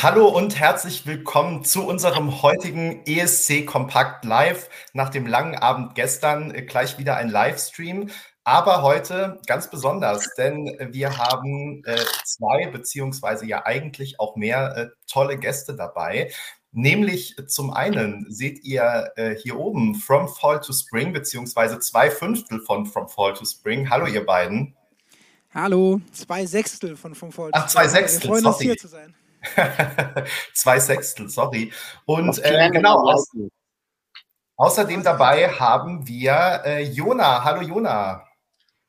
Hallo und herzlich willkommen zu unserem heutigen ESC Kompakt Live. Nach dem langen Abend gestern äh, gleich wieder ein Livestream. Aber heute ganz besonders, denn wir haben äh, zwei beziehungsweise ja eigentlich auch mehr äh, tolle Gäste dabei. Nämlich zum einen seht ihr äh, hier oben From Fall to Spring beziehungsweise zwei Fünftel von From Fall to Spring. Hallo ihr beiden. Hallo, zwei Sechstel von From Fall to Spring. Ach, zwei Sechstel. Wir freuen uns hier zu sein. Zwei Sechstel, sorry. Und äh, genau, aus, außerdem dabei haben wir äh, Jona. Hallo Jona.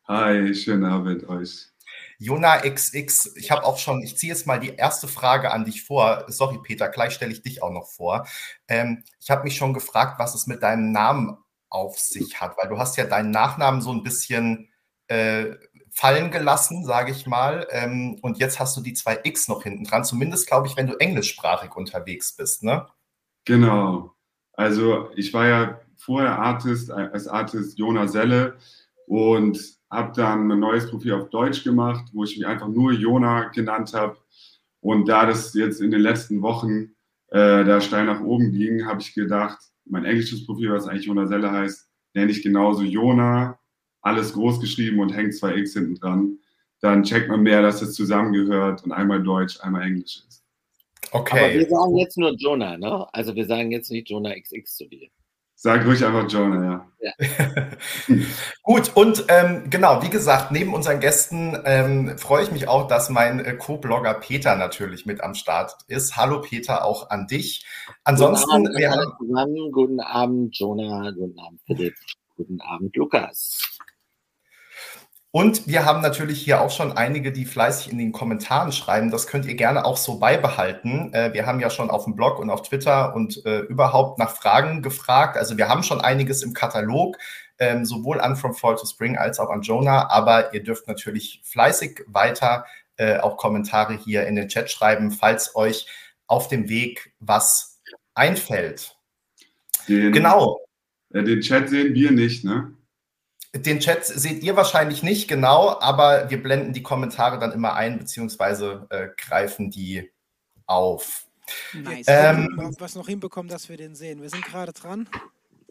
Hi, schönen Abend euch. Jona XX, ich habe auch schon, ich ziehe jetzt mal die erste Frage an dich vor. Sorry, Peter, gleich stelle ich dich auch noch vor. Ähm, ich habe mich schon gefragt, was es mit deinem Namen auf sich hat, weil du hast ja deinen Nachnamen so ein bisschen äh, fallen gelassen, sage ich mal. Ähm, und jetzt hast du die zwei X noch hinten dran, zumindest glaube ich, wenn du englischsprachig unterwegs bist, ne? Genau. Also ich war ja vorher Artist, äh, als Artist Jona Selle und habe dann ein neues Profil auf Deutsch gemacht, wo ich mich einfach nur Jona genannt habe. Und da das jetzt in den letzten Wochen äh, da steil nach oben ging, habe ich gedacht, mein englisches Profil, was eigentlich Jona Selle heißt, nenne ich genauso Jona alles groß geschrieben und hängt zwei X hinten dran, dann checkt man mehr, dass es zusammengehört und einmal Deutsch, einmal Englisch ist. Okay. Aber wir sagen jetzt nur Jonah, ne? Also wir sagen jetzt nicht Jonah XX zu dir. Sag ruhig einfach Jonah, ja. ja. Gut, und ähm, genau, wie gesagt, neben unseren Gästen ähm, freue ich mich auch, dass mein äh, Co-Blogger Peter natürlich mit am Start ist. Hallo Peter, auch an dich. Ansonsten, guten Abend, zusammen. Guten Abend, Jonah. Guten Abend, Philipp. Guten Abend, Lukas. Und wir haben natürlich hier auch schon einige, die fleißig in den Kommentaren schreiben. Das könnt ihr gerne auch so beibehalten. Äh, wir haben ja schon auf dem Blog und auf Twitter und äh, überhaupt nach Fragen gefragt. Also wir haben schon einiges im Katalog, ähm, sowohl an From Fall to Spring als auch an Jonah. Aber ihr dürft natürlich fleißig weiter äh, auch Kommentare hier in den Chat schreiben, falls euch auf dem Weg was einfällt. Den, genau. Äh, den Chat sehen wir nicht, ne? Den Chat seht ihr wahrscheinlich nicht genau, aber wir blenden die Kommentare dann immer ein, beziehungsweise äh, greifen die auf. Nice. Ähm, was noch hinbekommen, dass wir den sehen. Wir sind gerade dran.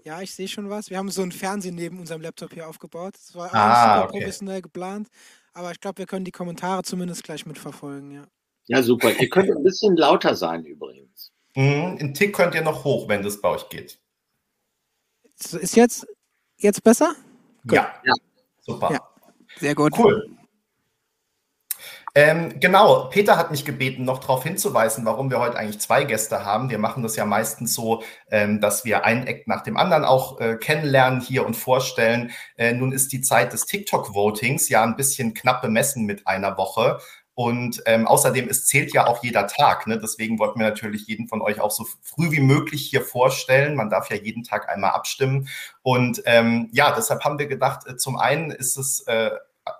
Ja, ich sehe schon was. Wir haben so ein Fernsehen neben unserem Laptop hier aufgebaut. Das war ah, super okay. professionell geplant. Aber ich glaube, wir können die Kommentare zumindest gleich mitverfolgen, ja. Ja, super. Ihr könnt ein bisschen lauter sein übrigens. Mhm, einen Tick könnt ihr noch hoch, wenn das bei euch geht. Ist jetzt, jetzt besser? Ja. ja. Super. Ja. Sehr gut. Cool. Ähm, genau, Peter hat mich gebeten, noch darauf hinzuweisen, warum wir heute eigentlich zwei Gäste haben. Wir machen das ja meistens so, ähm, dass wir ein Act nach dem anderen auch äh, kennenlernen hier und vorstellen. Äh, nun ist die Zeit des TikTok-Votings ja ein bisschen knapp bemessen mit einer Woche. Und ähm, außerdem, es zählt ja auch jeder Tag. Ne? Deswegen wollten wir natürlich jeden von euch auch so früh wie möglich hier vorstellen. Man darf ja jeden Tag einmal abstimmen. Und ähm, ja, deshalb haben wir gedacht, äh, zum einen ist es äh,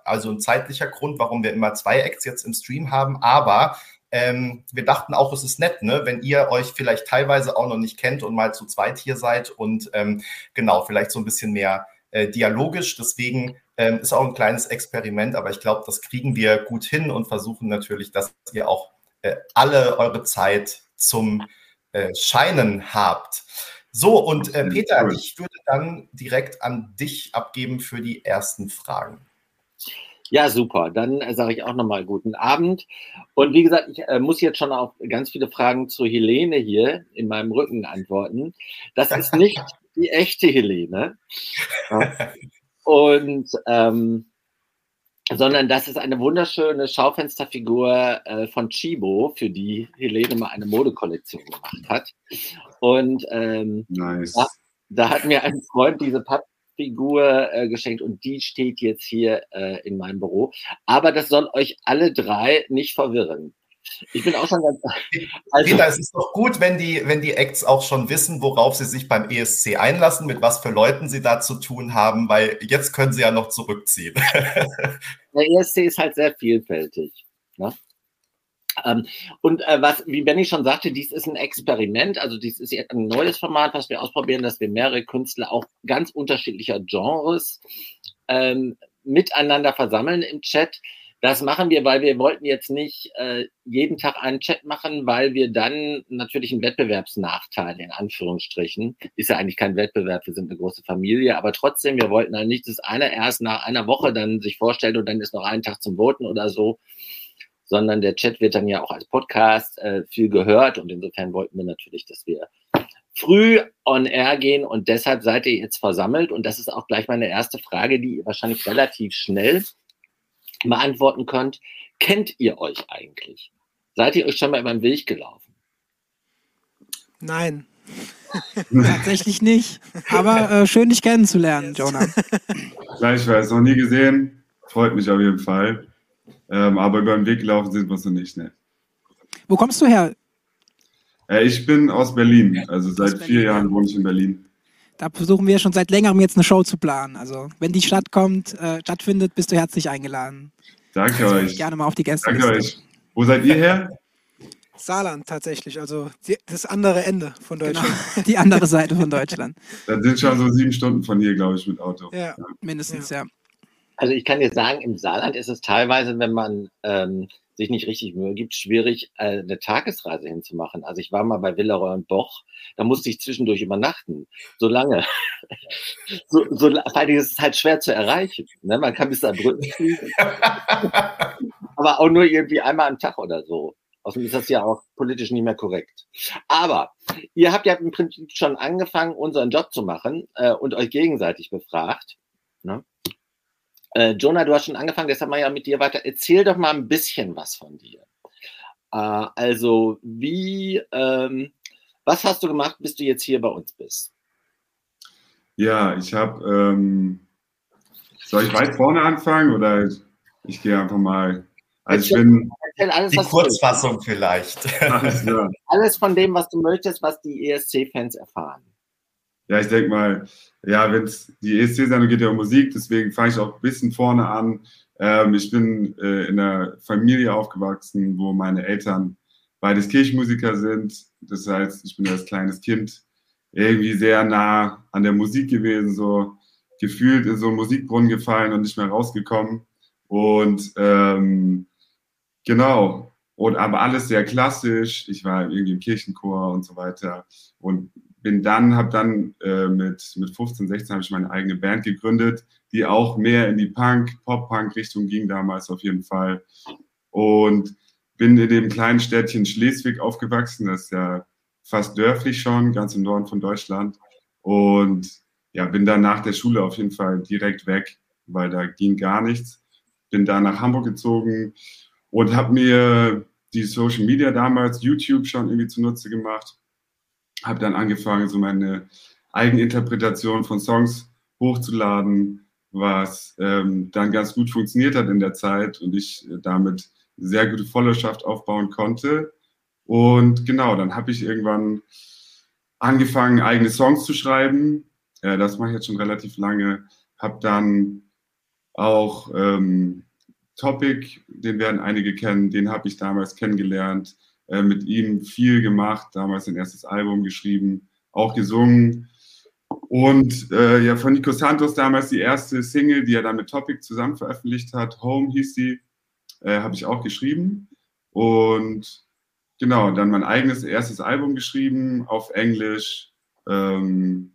also ein zeitlicher Grund, warum wir immer zwei Acts jetzt im Stream haben. Aber ähm, wir dachten auch, es ist nett, ne? wenn ihr euch vielleicht teilweise auch noch nicht kennt und mal zu zweit hier seid und ähm, genau, vielleicht so ein bisschen mehr äh, dialogisch. Deswegen ähm, ist auch ein kleines Experiment, aber ich glaube, das kriegen wir gut hin und versuchen natürlich, dass ihr auch äh, alle eure Zeit zum äh, Scheinen habt. So, und äh, Peter, ich würde dann direkt an dich abgeben für die ersten Fragen. Ja, super. Dann äh, sage ich auch nochmal guten Abend. Und wie gesagt, ich äh, muss jetzt schon auf ganz viele Fragen zu Helene hier in meinem Rücken antworten. Das ist nicht die echte Helene. Und ähm, sondern das ist eine wunderschöne Schaufensterfigur äh, von Chibo, für die Helene mal eine Modekollektion gemacht hat. Und ähm, nice. da, da, hat mir ein Freund diese Pappfigur äh, geschenkt und die steht jetzt hier äh, in meinem Büro. Aber das soll euch alle drei nicht verwirren. Ich bin auch schon ganz. Also, Peter, es ist doch gut, wenn die, wenn die Acts auch schon wissen, worauf sie sich beim ESC einlassen, mit was für Leuten sie da zu tun haben, weil jetzt können sie ja noch zurückziehen. Der ESC ist halt sehr vielfältig. Ne? Ähm, und äh, was, wie Benny schon sagte, dies ist ein Experiment, also dies ist ein neues Format, was wir ausprobieren, dass wir mehrere Künstler auch ganz unterschiedlicher Genres ähm, miteinander versammeln im Chat Das machen wir, weil wir wollten jetzt nicht äh, jeden Tag einen Chat machen, weil wir dann natürlich einen Wettbewerbsnachteil in Anführungsstrichen. Ist ja eigentlich kein Wettbewerb, wir sind eine große Familie, aber trotzdem, wir wollten dann nicht, dass einer erst nach einer Woche dann sich vorstellt und dann ist noch ein Tag zum Voten oder so, sondern der Chat wird dann ja auch als Podcast äh, viel gehört und insofern wollten wir natürlich, dass wir früh on air gehen und deshalb seid ihr jetzt versammelt und das ist auch gleich meine erste Frage, die ihr wahrscheinlich relativ schnell beantworten könnt. Kennt ihr euch eigentlich? Seid ihr euch schon mal über den Weg gelaufen? Nein. Tatsächlich nicht. Aber äh, schön, dich kennenzulernen, Jonah. Gleichfalls, noch nie gesehen. Freut mich auf jeden Fall. Ähm, aber über den Weg gelaufen sind wir noch nicht. Ne? Wo kommst du her? Äh, ich bin aus Berlin. Also seit Berlin, vier Jahren wohne ich in Berlin. Da versuchen wir schon seit längerem jetzt eine Show zu planen. Also wenn die Stadt kommt, äh, stattfindet, bist du herzlich eingeladen. Danke also, euch. Gerne mal auf die Gäste. Danke euch. Wo seid ihr her? Saarland tatsächlich, also die, das andere Ende von genau, Deutschland. Genau, die andere Seite von Deutschland. Das sind schon so sieben Stunden von hier, glaube ich, mit Auto. Ja, ja. mindestens, ja. ja. Also ich kann dir sagen, im Saarland ist es teilweise, wenn man ähm, sich nicht richtig Mühe gibt, schwierig, äh, eine Tagesreise hinzumachen. Also ich war mal bei Villeroy und Boch, da musste ich zwischendurch übernachten. So lange. so, so, vor allem ist es halt schwer zu erreichen. Ne? Man kann bis Saarbrücken fliegen. Aber auch nur irgendwie einmal am Tag oder so. Außerdem ist das ja auch politisch nicht mehr korrekt. Aber ihr habt ja im Prinzip schon angefangen, unseren Job zu machen äh, und euch gegenseitig befragt. Ne? Äh, Jonah, du hast schon angefangen, deshalb mal ja mit dir weiter. Erzähl doch mal ein bisschen was von dir. Äh, also, wie, ähm, was hast du gemacht, bis du jetzt hier bei uns bist? Ja, ich habe, ähm, soll ich weit vorne anfangen oder ich, ich gehe einfach mal. Also ich bin. Alles, die Kurzfassung vielleicht. Alles, ja. alles von dem, was du möchtest, was die ESC-Fans erfahren. Ja, ich denke mal, ja, wenn es die ESC-Sendung geht ja um Musik, deswegen fange ich auch ein bisschen vorne an. Ähm, ich bin äh, in einer Familie aufgewachsen, wo meine Eltern beides Kirchenmusiker sind. Das heißt, ich bin als kleines Kind irgendwie sehr nah an der Musik gewesen, so gefühlt in so einen Musikbrunnen gefallen und nicht mehr rausgekommen. Und ähm, genau, und aber alles sehr klassisch. Ich war irgendwie im Kirchenchor und so weiter. Und bin dann, habe dann äh, mit, mit 15, 16 habe ich meine eigene Band gegründet, die auch mehr in die Punk, Pop-Punk-Richtung ging damals auf jeden Fall. Und bin in dem kleinen Städtchen Schleswig aufgewachsen, das ist ja fast dörflich schon, ganz im Norden von Deutschland. Und ja, bin dann nach der Schule auf jeden Fall direkt weg, weil da ging gar nichts. Bin dann nach Hamburg gezogen und habe mir die Social Media damals, YouTube schon irgendwie zunutze gemacht habe dann angefangen, so meine Eigeninterpretation von Songs hochzuladen, was ähm, dann ganz gut funktioniert hat in der Zeit und ich damit sehr gute Followerschaft aufbauen konnte. Und genau, dann habe ich irgendwann angefangen, eigene Songs zu schreiben. Äh, das mache ich jetzt schon relativ lange. Habe dann auch ähm, Topic, den werden einige kennen, den habe ich damals kennengelernt. Äh, mit ihm viel gemacht, damals sein erstes Album geschrieben, auch gesungen. Und äh, ja, von Nico Santos damals die erste Single, die er dann mit Topic zusammen veröffentlicht hat, Home hieß sie, äh, habe ich auch geschrieben. Und genau, dann mein eigenes erstes Album geschrieben auf Englisch. Ähm,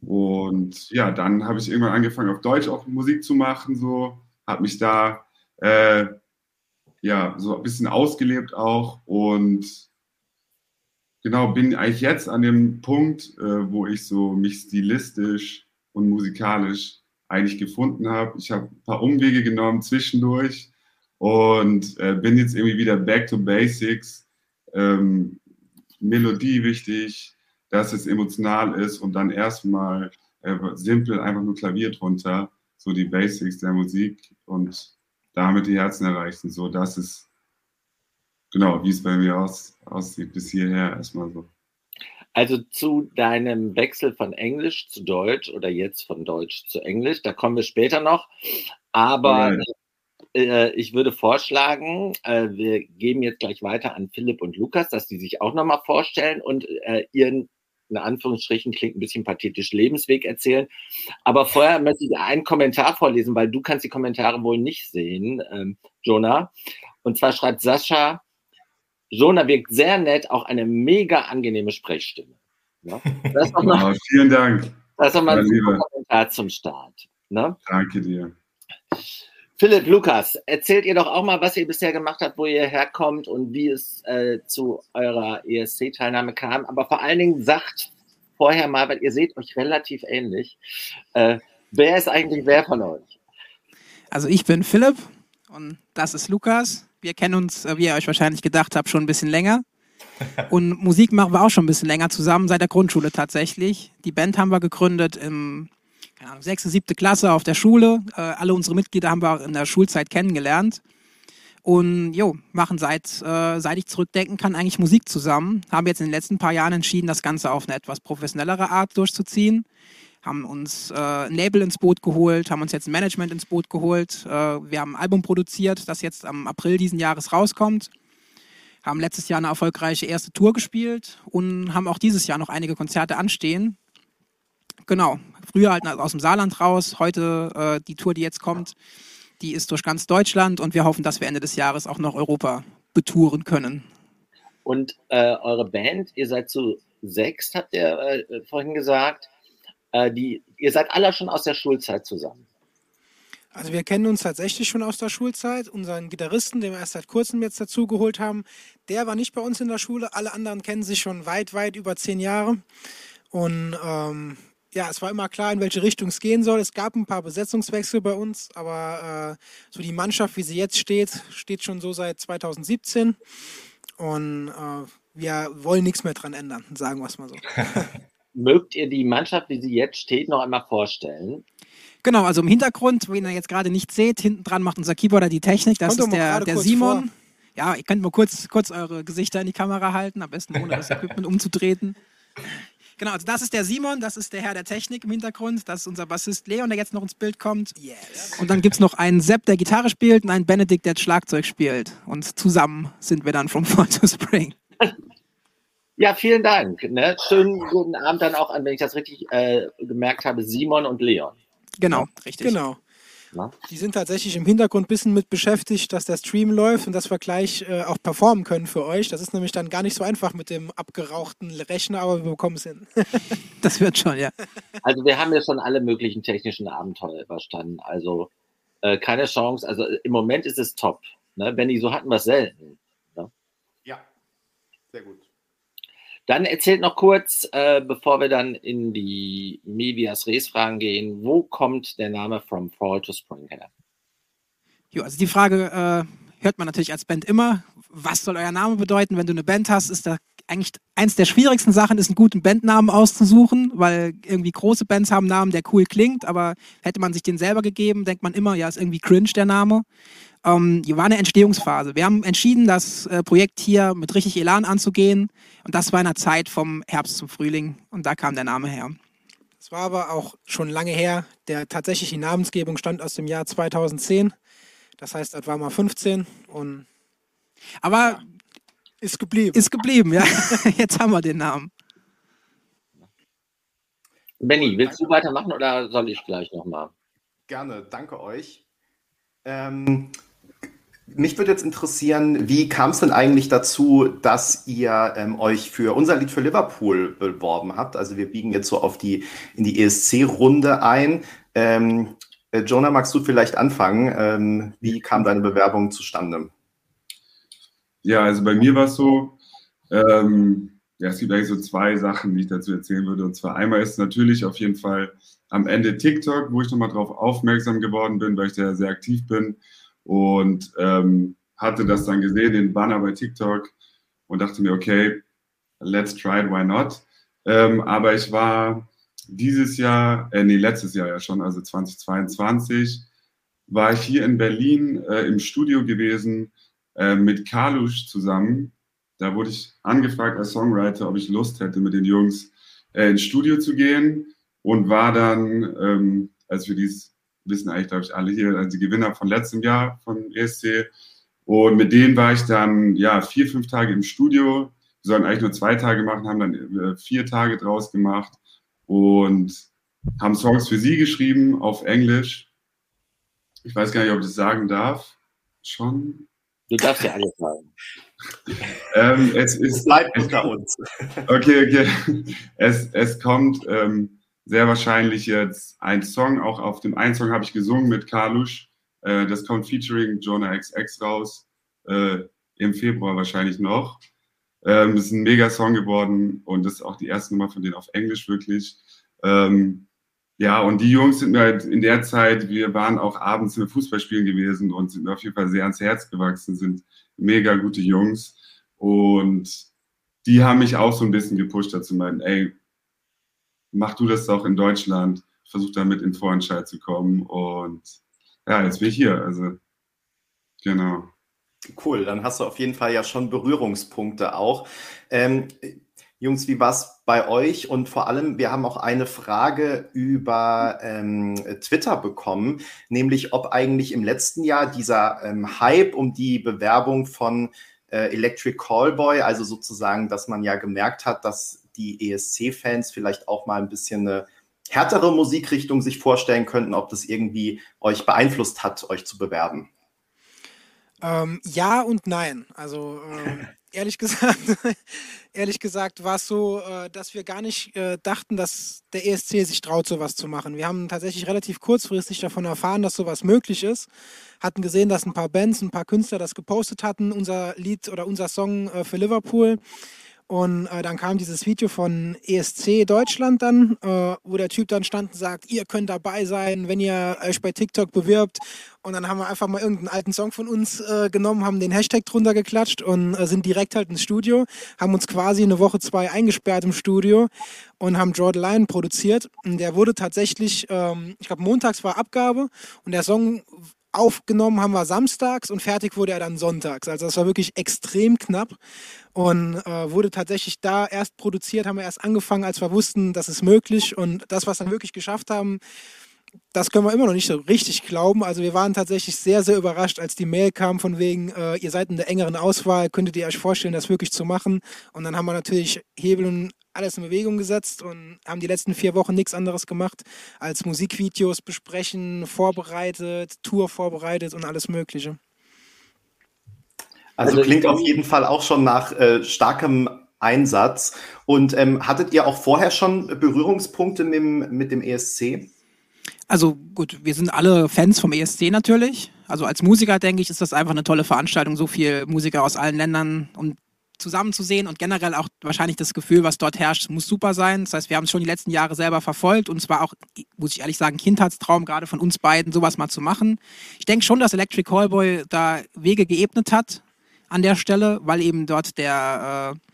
und ja, dann habe ich irgendwann angefangen, auf Deutsch auch Musik zu machen, so, habe mich da äh, ja, so ein bisschen ausgelebt auch und genau, bin eigentlich jetzt an dem Punkt, äh, wo ich so mich stilistisch und musikalisch eigentlich gefunden habe. Ich habe ein paar Umwege genommen zwischendurch und äh, bin jetzt irgendwie wieder back to basics. Ähm, Melodie wichtig, dass es emotional ist und dann erstmal äh, simpel einfach nur Klavier drunter, so die Basics der Musik und damit die Herzen erreichen. So, das ist genau, wie es bei mir aus, aussieht, bis hierher erstmal so. Also zu deinem Wechsel von Englisch zu Deutsch oder jetzt von Deutsch zu Englisch, da kommen wir später noch. Aber äh, ich würde vorschlagen, äh, wir geben jetzt gleich weiter an Philipp und Lukas, dass die sich auch nochmal vorstellen und äh, ihren in Anführungsstrichen klingt ein bisschen pathetisch, Lebensweg erzählen. Aber vorher möchte ich einen Kommentar vorlesen, weil du kannst die Kommentare wohl nicht sehen, ähm, Jonah. Und zwar schreibt Sascha, Jonah wirkt sehr nett, auch eine mega angenehme Sprechstimme. Ja? Das mal, oh, vielen Dank. Das ist nochmal ein Kommentar zum Start. Ne? Danke dir. Philipp, Lukas, erzählt ihr doch auch mal, was ihr bisher gemacht habt, wo ihr herkommt und wie es äh, zu eurer ESC-Teilnahme kam. Aber vor allen Dingen sagt vorher mal, weil ihr seht euch relativ ähnlich, äh, wer ist eigentlich wer von euch? Also ich bin Philipp und das ist Lukas. Wir kennen uns, äh, wie ihr euch wahrscheinlich gedacht habt, schon ein bisschen länger. Und Musik machen wir auch schon ein bisschen länger zusammen, seit der Grundschule tatsächlich. Die Band haben wir gegründet im keine Ahnung, sechste, siebte Klasse auf der Schule. Äh, alle unsere Mitglieder haben wir in der Schulzeit kennengelernt. Und jo, machen seit, äh, seit ich zurückdenken kann, eigentlich Musik zusammen. Haben jetzt in den letzten paar Jahren entschieden, das Ganze auf eine etwas professionellere Art durchzuziehen. Haben uns äh, ein Label ins Boot geholt, haben uns jetzt ein Management ins Boot geholt. Äh, wir haben ein Album produziert, das jetzt am April diesen Jahres rauskommt. Haben letztes Jahr eine erfolgreiche erste Tour gespielt und haben auch dieses Jahr noch einige Konzerte anstehen. Genau, früher halt aus dem Saarland raus, heute äh, die Tour, die jetzt kommt, die ist durch ganz Deutschland und wir hoffen, dass wir Ende des Jahres auch noch Europa betouren können. Und äh, eure Band, ihr seid zu sechs, habt ihr äh, vorhin gesagt. Äh, die, ihr seid alle schon aus der Schulzeit zusammen. Also wir kennen uns tatsächlich schon aus der Schulzeit. Unseren Gitarristen, den wir erst seit kurzem jetzt dazugeholt haben, der war nicht bei uns in der Schule. Alle anderen kennen sich schon weit, weit über zehn Jahre. Und ähm, ja, es war immer klar, in welche Richtung es gehen soll. Es gab ein paar Besetzungswechsel bei uns, aber äh, so die Mannschaft, wie sie jetzt steht, steht schon so seit 2017. Und äh, wir wollen nichts mehr dran ändern, sagen wir es mal so. Mögt ihr die Mannschaft, wie sie jetzt steht, noch einmal vorstellen? Genau, also im Hintergrund, wenn ihr jetzt gerade nicht seht, hinten dran macht unser Keyboarder die Technik. Das Kommt ist der, der Simon. Vor. Ja, ihr könnt mal kurz, kurz eure Gesichter in die Kamera halten, am besten ohne das Equipment umzutreten. Genau, also das ist der Simon, das ist der Herr der Technik im Hintergrund, das ist unser Bassist Leon, der jetzt noch ins Bild kommt. Yes. Und dann gibt es noch einen Sepp, der Gitarre spielt und einen Benedikt, der Schlagzeug spielt. Und zusammen sind wir dann vom Fall to Spring. Ja, vielen Dank. Ne? Schönen guten Abend dann auch an, wenn ich das richtig äh, gemerkt habe, Simon und Leon. Genau, richtig. Genau. Na? Die sind tatsächlich im Hintergrund ein bisschen mit beschäftigt, dass der Stream läuft und dass wir gleich äh, auch performen können für euch. Das ist nämlich dann gar nicht so einfach mit dem abgerauchten Rechner, aber wir bekommen es hin. das wird schon, ja. Also wir haben ja schon alle möglichen technischen Abenteuer überstanden. Also äh, keine Chance. Also im Moment ist es top. Ne? Benny, so hatten wir es selten. Ne? Ja, sehr gut. Dann erzählt noch kurz, äh, bevor wir dann in die Medias Res Fragen gehen, wo kommt der Name From Fall to Spring her? Jo, also die Frage äh, hört man natürlich als Band immer. Was soll euer Name bedeuten? Wenn du eine Band hast, ist da eigentlich eins der schwierigsten Sachen, ist einen guten Bandnamen auszusuchen, weil irgendwie große Bands haben einen Namen, der cool klingt, aber hätte man sich den selber gegeben, denkt man immer, ja, ist irgendwie cringe der Name. Ähm, hier war eine Entstehungsphase. Wir haben entschieden, das äh, Projekt hier mit richtig Elan anzugehen. Und das war in der Zeit vom Herbst zum Frühling. Und da kam der Name her. Das war aber auch schon lange her. Der tatsächliche Namensgebung stammt aus dem Jahr 2010. Das heißt, das war mal 15. Und aber ja, ist geblieben. Ist geblieben, ja. Jetzt haben wir den Namen. Benny, willst du weitermachen oder soll ich gleich nochmal? Gerne, danke euch. Ähm, mich würde jetzt interessieren, wie kam es denn eigentlich dazu, dass ihr ähm, euch für unser Lied für Liverpool beworben habt? Also wir biegen jetzt so auf die in die ESC-Runde ein. Ähm, äh, Jonah, magst du vielleicht anfangen? Ähm, wie kam deine Bewerbung zustande? Ja, also bei mir war es so, ähm, ja, es gibt eigentlich so zwei Sachen, die ich dazu erzählen würde. Und zwar einmal ist natürlich auf jeden Fall am Ende TikTok, wo ich nochmal drauf aufmerksam geworden bin, weil ich da sehr aktiv bin und ähm, hatte das dann gesehen, den Banner bei TikTok und dachte mir, okay, let's try it, why not? Ähm, aber ich war dieses Jahr, äh, nee, letztes Jahr ja schon, also 2022, war ich hier in Berlin äh, im Studio gewesen äh, mit Kalusch zusammen. Da wurde ich angefragt als Songwriter, ob ich Lust hätte, mit den Jungs äh, ins Studio zu gehen und war dann, ähm, als wir dies wissen eigentlich, glaube ich, alle hier, also die Gewinner von letztem Jahr von ESC. Und mit denen war ich dann ja vier, fünf Tage im Studio. wir sollten eigentlich nur zwei Tage machen, haben dann äh, vier Tage draus gemacht und haben Songs für sie geschrieben auf Englisch. Ich weiß gar nicht, ob ich das sagen darf. Schon? Du darfst ja alles sagen. ähm, es ist, bleibt unter uns. Okay, okay. Es, es kommt ähm, sehr wahrscheinlich jetzt ein Song. Auch auf dem einen Song habe ich gesungen mit Carlusch. Äh, das kommt featuring Jonah XX raus. Äh, Im Februar wahrscheinlich noch. Ähm, ist ein mega Song geworden und das ist auch die erste Nummer von denen auf Englisch wirklich. Ähm, ja, und die Jungs sind mir halt in der Zeit, wir waren auch abends im Fußballspielen gewesen und sind mir auf jeden Fall sehr ans Herz gewachsen, sind mega gute Jungs. Und die haben mich auch so ein bisschen gepusht dazu, meinen, ey, mach du das doch in Deutschland, versuch damit in Vorentscheid zu kommen. Und ja, jetzt bin ich hier. Also, genau. Cool, dann hast du auf jeden Fall ja schon Berührungspunkte auch. Ähm, Jungs, wie war es bei euch? Und vor allem, wir haben auch eine Frage über ähm, Twitter bekommen, nämlich ob eigentlich im letzten Jahr dieser ähm, Hype um die Bewerbung von äh, Electric Callboy, also sozusagen, dass man ja gemerkt hat, dass die ESC-Fans vielleicht auch mal ein bisschen eine härtere Musikrichtung sich vorstellen könnten, ob das irgendwie euch beeinflusst hat, euch zu bewerben. Ähm, ja und nein. Also ähm, ehrlich gesagt, ehrlich gesagt war es so, äh, dass wir gar nicht äh, dachten, dass der ESC sich traut, sowas zu machen. Wir haben tatsächlich relativ kurzfristig davon erfahren, dass sowas möglich ist. Hatten gesehen, dass ein paar Bands, ein paar Künstler das gepostet hatten, unser Lied oder unser Song äh, für Liverpool. Und äh, dann kam dieses Video von ESC Deutschland dann, äh, wo der Typ dann stand und sagt, ihr könnt dabei sein, wenn ihr euch bei TikTok bewirbt. Und dann haben wir einfach mal irgendeinen alten Song von uns äh, genommen, haben den Hashtag drunter geklatscht und äh, sind direkt halt ins Studio, haben uns quasi eine Woche, zwei eingesperrt im Studio und haben the Line produziert. Und der wurde tatsächlich, ähm, ich glaube, montags war Abgabe und der Song aufgenommen haben wir samstags und fertig wurde er dann sonntags. Also das war wirklich extrem knapp und äh, wurde tatsächlich da erst produziert, haben wir erst angefangen, als wir wussten, das ist möglich und das, was wir dann wirklich geschafft haben, das können wir immer noch nicht so richtig glauben. Also wir waren tatsächlich sehr, sehr überrascht, als die Mail kam von wegen, äh, ihr seid in der engeren Auswahl, könntet ihr euch vorstellen, das wirklich zu machen? Und dann haben wir natürlich Hebel und alles in Bewegung gesetzt und haben die letzten vier Wochen nichts anderes gemacht, als Musikvideos besprechen, vorbereitet, Tour vorbereitet und alles Mögliche. Also, also klingt auf jeden Fall auch schon nach äh, starkem Einsatz. Und ähm, hattet ihr auch vorher schon Berührungspunkte mit, mit dem ESC? Also gut, wir sind alle Fans vom ESC natürlich. Also als Musiker denke ich, ist das einfach eine tolle Veranstaltung, so viele Musiker aus allen Ländern und zusammenzusehen und generell auch wahrscheinlich das Gefühl, was dort herrscht, muss super sein. Das heißt, wir haben es schon die letzten Jahre selber verfolgt und zwar auch, muss ich ehrlich sagen, Kindheitstraum gerade von uns beiden, sowas mal zu machen. Ich denke schon, dass Electric Callboy da Wege geebnet hat an der Stelle, weil eben dort der äh,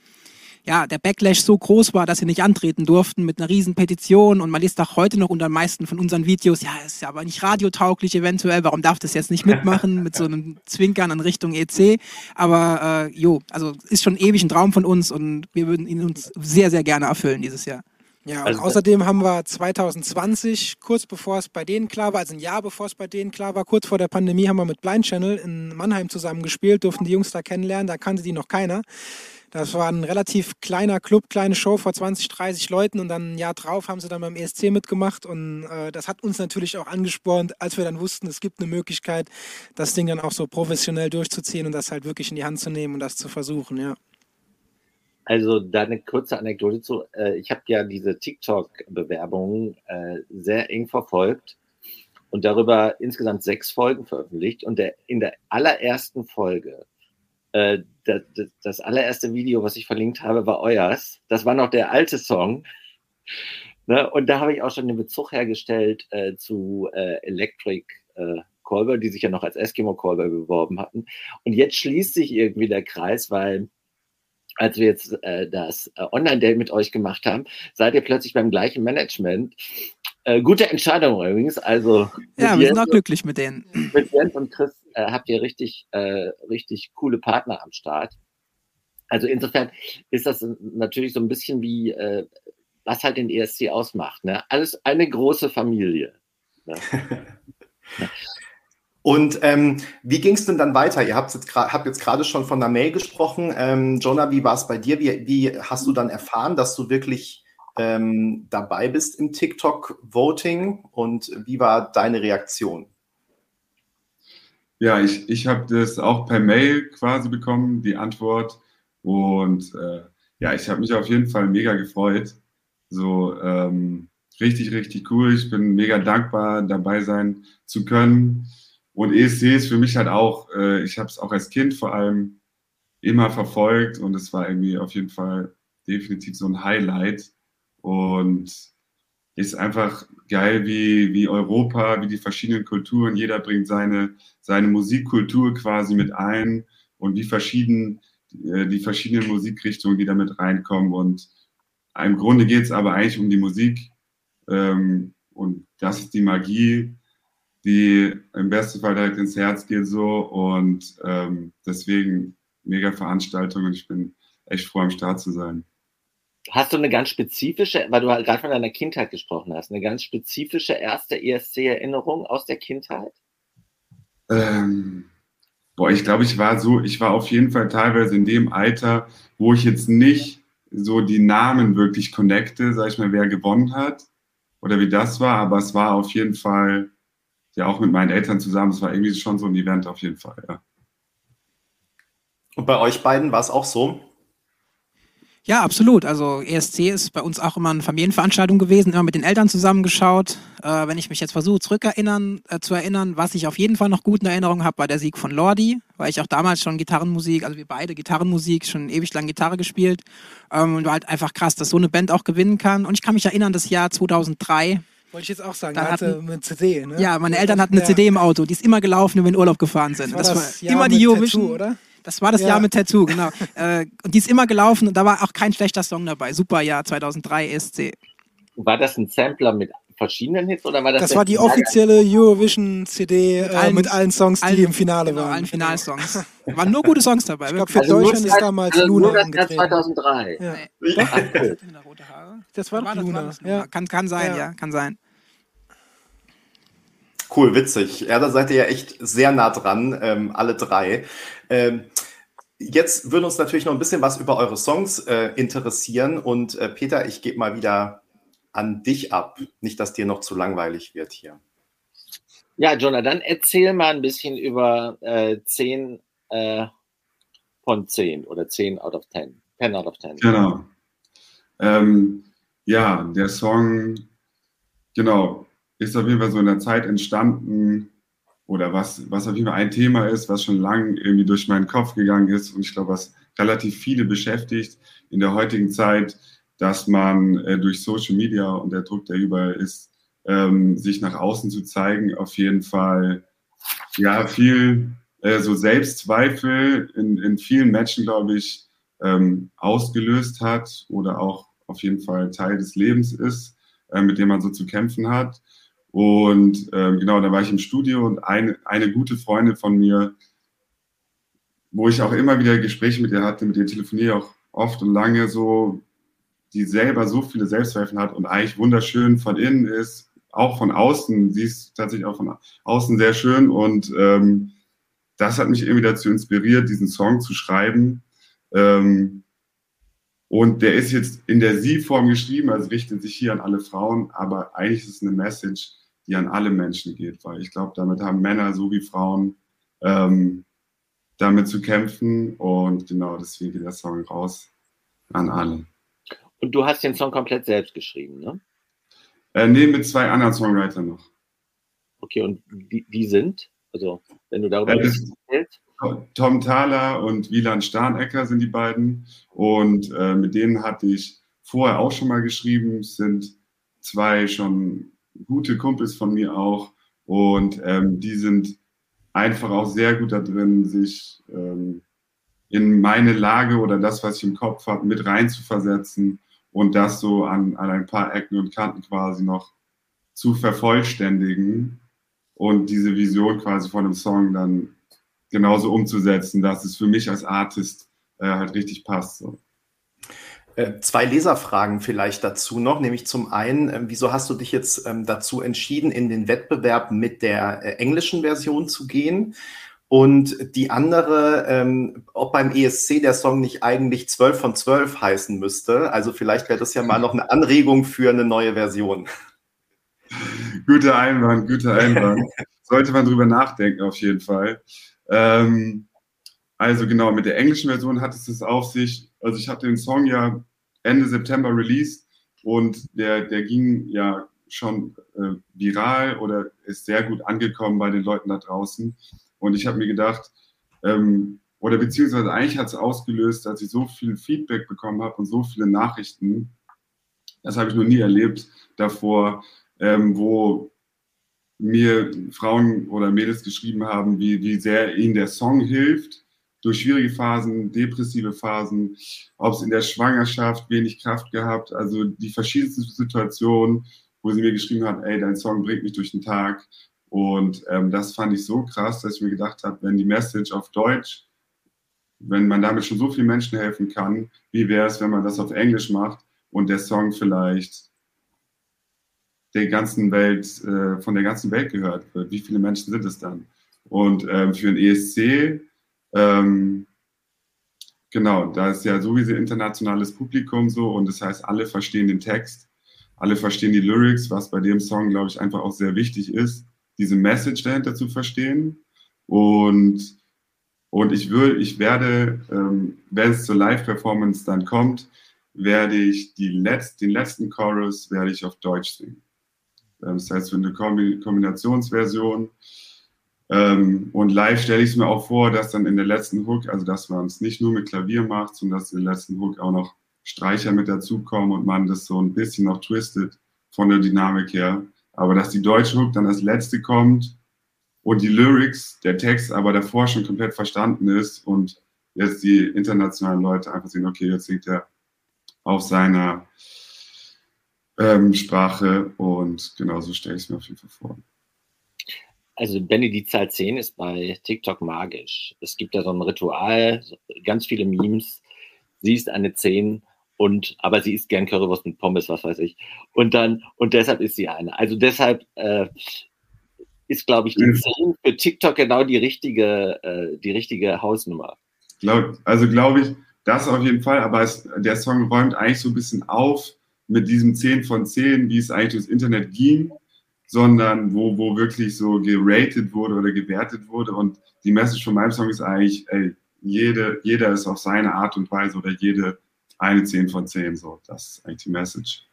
ja, der Backlash so groß war, dass sie nicht antreten durften mit einer riesen Petition und man liest auch heute noch unter den meisten von unseren Videos, ja, ist ja aber nicht radiotauglich eventuell, warum darf das jetzt nicht mitmachen mit so einem Zwinkern in Richtung EC, aber äh, jo, also ist schon ewig ein Traum von uns und wir würden ihn uns sehr, sehr gerne erfüllen dieses Jahr. Ja, und also, außerdem haben wir 2020, kurz bevor es bei denen klar war, also ein Jahr bevor es bei denen klar war, kurz vor der Pandemie, haben wir mit Blind Channel in Mannheim zusammen gespielt, durften die Jungs da kennenlernen, da kannte die noch keiner. Das war ein relativ kleiner Club, kleine Show vor 20, 30 Leuten und dann ein Jahr drauf haben sie dann beim ESC mitgemacht und äh, das hat uns natürlich auch angespornt, als wir dann wussten, es gibt eine Möglichkeit, das Ding dann auch so professionell durchzuziehen und das halt wirklich in die Hand zu nehmen und das zu versuchen, ja. Also da eine kurze Anekdote zu. Äh, ich habe ja diese TikTok-Bewerbungen äh, sehr eng verfolgt und darüber insgesamt sechs Folgen veröffentlicht. Und der, in der allerersten Folge äh, das, das, allererste Video, was ich verlinkt habe, war euers. Das war noch der alte Song. Ne? Und da habe ich auch schon den Bezug hergestellt äh, zu äh, Electric äh, Kolber, die sich ja noch als Eskimo Kolber beworben hatten. Und jetzt schließt sich irgendwie der Kreis, weil als wir jetzt äh, das äh, Online-Date mit euch gemacht haben, seid ihr plötzlich beim gleichen Management. Äh, gute Entscheidung übrigens. Also ja, wir sind auch glücklich mit denen. Mit Jens und Chris äh, habt ihr richtig, äh, richtig coole Partner am Start. Also insofern ist das natürlich so ein bisschen wie, äh, was halt den ESC ausmacht. Ne? Alles eine große Familie. Ne? Und ähm, wie ging es denn dann weiter? Ihr habt jetzt, habt jetzt gerade schon von der Mail gesprochen. Ähm, Jonah, wie war es bei dir? Wie, wie, hast du dann erfahren, dass du wirklich ähm, dabei bist im TikTok-Voting? Und wie war deine Reaktion? Ja, ich, ich habe das auch per Mail quasi bekommen, die Antwort. Und äh, ja, ich habe mich auf jeden Fall mega gefreut. So ähm, richtig, richtig cool. Ich bin mega dankbar, dabei sein zu können. Und ESC ist für mich halt auch, äh, ich habe es auch als Kind vor allem immer verfolgt und es war irgendwie auf jeden Fall definitiv so ein Highlight. Und ist einfach geil, wie, wie Europa, wie die verschiedenen Kulturen, jeder bringt seine, seine Musikkultur quasi mit ein und wie verschieden äh, die verschiedenen Musikrichtungen, die damit reinkommen. Und im Grunde geht es aber eigentlich um die Musik. Ähm, und das ist die Magie, die im besten Fall direkt ins Herz geht so und ähm, deswegen mega Veranstaltung und ich bin echt froh am Start zu sein. Hast du eine ganz spezifische, weil du halt gerade von deiner Kindheit gesprochen hast, eine ganz spezifische erste ESC-Erinnerung aus der Kindheit? Ähm, boah, ich glaube, ich war so, ich war auf jeden Fall teilweise in dem Alter, wo ich jetzt nicht so die Namen wirklich connecte, sag ich mal, wer gewonnen hat oder wie das war, aber es war auf jeden Fall ja auch mit meinen Eltern zusammen. Es war irgendwie schon so ein Event auf jeden Fall, ja. Und bei euch beiden war es auch so? Ja, absolut. Also ESC ist bei uns auch immer eine Familienveranstaltung gewesen, immer mit den Eltern zusammengeschaut. Äh, wenn ich mich jetzt versuche zurückerinnern, äh, zu erinnern, was ich auf jeden Fall noch gut in Erinnerung habe, war der Sieg von Lordi, weil ich auch damals schon Gitarrenmusik, also wir beide Gitarrenmusik, schon ewig lang Gitarre gespielt. Ähm, und war halt einfach krass, dass so eine Band auch gewinnen kann. Und ich kann mich erinnern, das Jahr 2003, wollte ich jetzt auch sagen, da hatte eine CD, ne? Ja, meine Eltern hatten eine ja. CD im Auto, die ist immer gelaufen, wenn wir in Urlaub gefahren sind. Das war, das das war immer die Eurovision. Tattoo, oder? Das war das ja. Jahr mit Tattoo, genau. äh, und die ist immer gelaufen und da war auch kein schlechter Song dabei. Super Jahr 2003 ESC. War das ein Sampler mit verschiedenen Hits oder war das? Das war die offizielle Eurovision CD mit, äh, allen, mit allen Songs, die allen, im Finale genau, waren. allen Finalsongs. waren nur gute Songs dabei. Ich glaube, für also Deutschland ist damals also Luna nur das angetreten. 2003. Ja. Nee. Das war doch Luna. Ja. Kann, kann sein, ja. ja, kann sein. Cool, witzig. Ja, da seid ihr ja echt sehr nah dran, ähm, alle drei. Ähm, jetzt würde uns natürlich noch ein bisschen was über eure Songs äh, interessieren. Und äh, Peter, ich gebe mal wieder an dich ab. Nicht, dass dir noch zu langweilig wird hier. Ja, Jonah, dann erzähl mal ein bisschen über äh, 10 äh, von 10 oder 10 out of 10. 10 out of 10. Genau. Ähm, ja, der Song, genau, ist auf jeden Fall so in der Zeit entstanden oder was, was auf jeden Fall ein Thema ist, was schon lange irgendwie durch meinen Kopf gegangen ist und ich glaube, was relativ viele beschäftigt in der heutigen Zeit, dass man äh, durch Social Media und der Druck, der überall ist, ähm, sich nach außen zu zeigen, auf jeden Fall ja viel äh, so Selbstzweifel in, in vielen Menschen, glaube ich, ähm, ausgelöst hat oder auch auf jeden Fall Teil des Lebens ist, äh, mit dem man so zu kämpfen hat. Und ähm, genau, da war ich im Studio und eine, eine gute Freundin von mir, wo ich auch immer wieder Gespräche mit ihr hatte, mit ihr telefoniere auch oft und lange so, die selber so viele Selbstzweifel hat und eigentlich wunderschön von innen ist, auch von außen. Sie ist tatsächlich auch von außen sehr schön und ähm, das hat mich irgendwie dazu inspiriert, diesen Song zu schreiben. Ähm, und der ist jetzt in der Sie-Form geschrieben, also richtet sich hier an alle Frauen, aber eigentlich ist es eine Message, die an alle Menschen geht, weil ich glaube, damit haben Männer so wie Frauen ähm, damit zu kämpfen und genau deswegen geht der Song raus an alle. Und du hast den Song komplett selbst geschrieben, ne? Äh, nee, mit zwei anderen Songwritern noch. Okay, und die, die sind? Also, wenn du darüber äh, erzählst. Tom Thaler und Wieland Starnecker sind die beiden. Und äh, mit denen hatte ich vorher auch schon mal geschrieben. Es sind zwei schon gute Kumpels von mir auch. Und ähm, die sind einfach auch sehr gut da drin, sich ähm, in meine Lage oder das, was ich im Kopf habe, mit rein zu versetzen und das so an, an ein paar Ecken und Kanten quasi noch zu vervollständigen und diese Vision quasi von einem Song dann genauso umzusetzen, dass es für mich als Artist äh, halt richtig passt. So. Äh, zwei Leserfragen vielleicht dazu noch, nämlich zum einen, äh, wieso hast du dich jetzt ähm, dazu entschieden, in den Wettbewerb mit der äh, englischen Version zu gehen? Und die andere, ähm, ob beim ESC der Song nicht eigentlich 12 von 12 heißen müsste. Also vielleicht wäre das ja mal noch eine Anregung für eine neue Version. Guter Einwand, guter Einwand. Sollte man drüber nachdenken, auf jeden Fall. Ähm, also genau, mit der englischen Version hat es das auf sich. Also ich hatte den Song ja Ende September released und der, der ging ja schon äh, viral oder ist sehr gut angekommen bei den Leuten da draußen. Und ich habe mir gedacht, ähm, oder beziehungsweise eigentlich hat es ausgelöst, als ich so viel Feedback bekommen habe und so viele Nachrichten, das habe ich noch nie erlebt davor, ähm, wo mir Frauen oder Mädels geschrieben haben, wie, wie sehr ihnen der Song hilft, durch schwierige Phasen, depressive Phasen, ob es in der Schwangerschaft wenig Kraft gehabt, also die verschiedensten Situationen, wo sie mir geschrieben hat, ey, dein Song bringt mich durch den Tag. Und ähm, das fand ich so krass, dass ich mir gedacht habe, wenn die Message auf Deutsch, wenn man damit schon so vielen Menschen helfen kann, wie wäre es, wenn man das auf Englisch macht und der Song vielleicht der ganzen Welt, äh, von der ganzen Welt gehört wird. Wie viele Menschen sind es dann? Und ähm, für ein ESC, ähm, genau, da ist ja sowieso internationales Publikum so und das heißt, alle verstehen den Text, alle verstehen die Lyrics, was bei dem Song, glaube ich, einfach auch sehr wichtig ist, diese Message dahinter zu verstehen. Und, und ich, will, ich werde, ähm, wenn es zur Live-Performance dann kommt, werde ich die Letz-, den letzten Chorus werde ich auf Deutsch singen. Ähm, das heißt, für eine Kombinationsversion. Ähm, und live stelle ich es mir auch vor, dass dann in der letzten Hook, also dass man es nicht nur mit Klavier macht, sondern dass in der letzten Hook auch noch Streicher mit dazukommen und man das so ein bisschen noch twistet von der Dynamik her. Aber dass die deutsche Hook dann als letzte kommt und die Lyrics, der Text aber davor schon komplett verstanden ist und jetzt die internationalen Leute einfach sehen, okay, jetzt singt er auf seiner ähm, Sprache und genauso stelle ich es mir auf jeden Fall vor. Also Benny, die Zahl 10 ist bei TikTok magisch. Es gibt da so ein Ritual, ganz viele Memes. Sie ist eine 10 und aber sie isst gern Currywurst mit Pommes, was weiß ich. Und dann, und deshalb ist sie eine. Also deshalb äh, ist, glaube ich, die 10 für TikTok genau die richtige, äh, die richtige Hausnummer. Glaub, also glaube ich, das auf jeden Fall, aber es, der Song räumt eigentlich so ein bisschen auf mit diesem 10 von 10, wie es eigentlich durchs Internet ging, sondern wo, wo wirklich so geratet wurde oder gewertet wurde. Und die Message von meinem Song ist eigentlich, ey, jede, jeder ist auf seine Art und Weise oder jede eine 10 von 10. So, das ist eigentlich die Message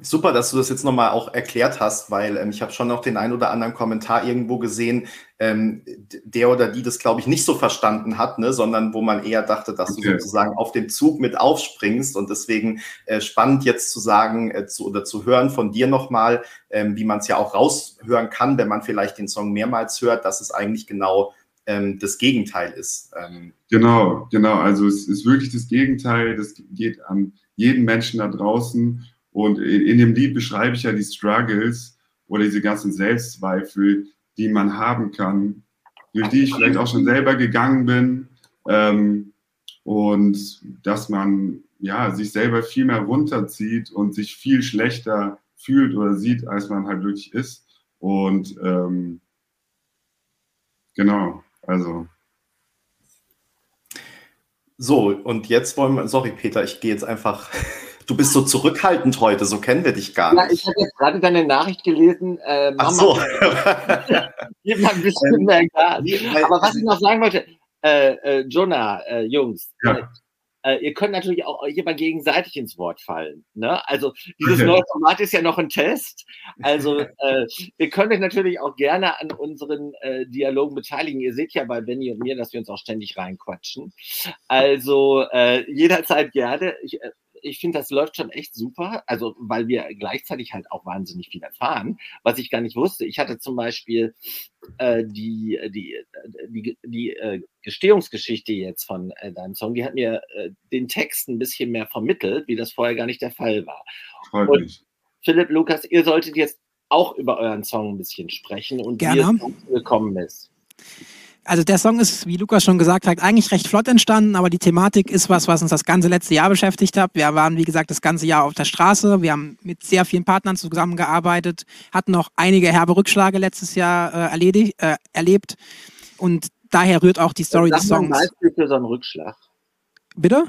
super, dass du das jetzt nochmal auch erklärt hast, weil ähm, ich habe schon noch den ein oder anderen Kommentar irgendwo gesehen, ähm, der oder die das, glaube ich, nicht so verstanden hat, ne, sondern wo man eher dachte, dass okay. du sozusagen auf den Zug mit aufspringst und deswegen äh, spannend jetzt zu sagen äh, zu, oder zu hören von dir nochmal, ähm, wie man es ja auch raushören kann, wenn man vielleicht den Song mehrmals hört, dass es eigentlich genau ähm, das Gegenteil ist. Ähm. Genau, genau. Also es ist wirklich das Gegenteil. Das geht an jeden Menschen da draußen. Und in dem Lied beschreibe ich ja die Struggles oder diese ganzen Selbstzweifel, die man haben kann, durch die ich vielleicht auch schon selber gegangen bin. Ähm, und dass man ja, sich selber viel mehr runterzieht und sich viel schlechter fühlt oder sieht, als man halt wirklich ist. Und ähm, genau, also. So, und jetzt wollen wir, sorry Peter, ich gehe jetzt einfach Du bist so zurückhaltend heute, so kennen wir dich gar nicht. Ja, ich habe jetzt gerade deine Nachricht gelesen. Äh, Ach so. Gib mal ein bisschen mehr Gas. Aber was ich noch sagen wollte, äh, äh, Jonah, äh, Jungs, ja. Äh, ihr könnt natürlich auch immer gegenseitig ins Wort fallen. Ne? Also dieses neue Format ist ja noch ein Test. Also äh, ihr könnt euch natürlich auch gerne an unseren äh, Dialogen beteiligen. Ihr seht ja bei Benny und mir, dass wir uns auch ständig reinquatschen. Also äh, jederzeit gerne. Ich, äh, ich finde, das läuft schon echt super. Also, weil wir gleichzeitig halt auch wahnsinnig viel erfahren, was ich gar nicht wusste. Ich hatte zum Beispiel äh, die, die, die, die äh, Gestehungsgeschichte jetzt von äh, deinem Song, die hat mir äh, den Text ein bisschen mehr vermittelt, wie das vorher gar nicht der Fall war. Freut Und Philipp, Lukas, ihr solltet jetzt auch über euren Song ein bisschen sprechen und Gerne. wie es gekommen ist. Also der Song ist, wie Lukas schon gesagt hat, eigentlich recht flott entstanden, aber die Thematik ist was, was uns das ganze letzte Jahr beschäftigt hat. Wir waren, wie gesagt, das ganze Jahr auf der Straße. Wir haben mit sehr vielen Partnern zusammengearbeitet, hatten noch einige herbe Rückschläge letztes Jahr äh, erledigt, äh, erlebt. Und daher rührt auch die Story des Songs. Ein Beispiel für so einen Rückschlag. Bitte?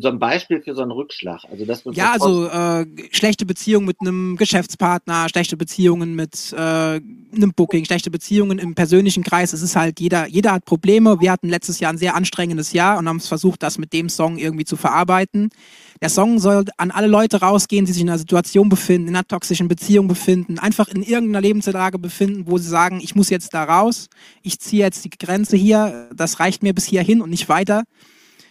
So ein Beispiel für so einen Rückschlag. Also das ja, also äh, schlechte Beziehungen mit einem Geschäftspartner, schlechte Beziehungen mit äh, einem Booking, schlechte Beziehungen im persönlichen Kreis. Es ist halt jeder, jeder hat Probleme. Wir hatten letztes Jahr ein sehr anstrengendes Jahr und haben es versucht, das mit dem Song irgendwie zu verarbeiten. Der Song soll an alle Leute rausgehen, die sich in einer Situation befinden, in einer toxischen Beziehung befinden, einfach in irgendeiner Lebenslage befinden, wo sie sagen, ich muss jetzt da raus, ich ziehe jetzt die Grenze hier, das reicht mir bis hierhin und nicht weiter.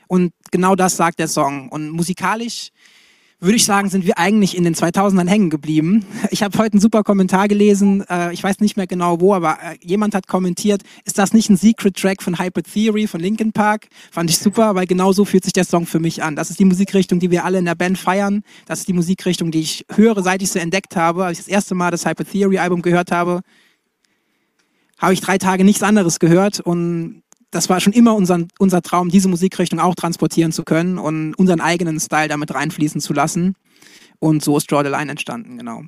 Und genau das sagt der Song. Und musikalisch würde ich sagen, sind wir eigentlich in den 2000ern hängen geblieben. Ich habe heute einen super Kommentar gelesen, äh, ich weiß nicht mehr genau wo, aber äh, jemand hat kommentiert, ist das nicht ein Secret Track von Hyper Theory von Linkin Park? Fand ich super, weil genau so fühlt sich der Song für mich an. Das ist die Musikrichtung, die wir alle in der Band feiern. Das ist die Musikrichtung, die ich höre, seit ich sie entdeckt habe. Als ich das erste Mal das Hyper Theory Album gehört habe, habe ich drei Tage nichts anderes gehört und das war schon immer unser, unser Traum, diese Musikrichtung auch transportieren zu können und unseren eigenen Style damit reinfließen zu lassen. Und so ist Draw the Line entstanden, genau.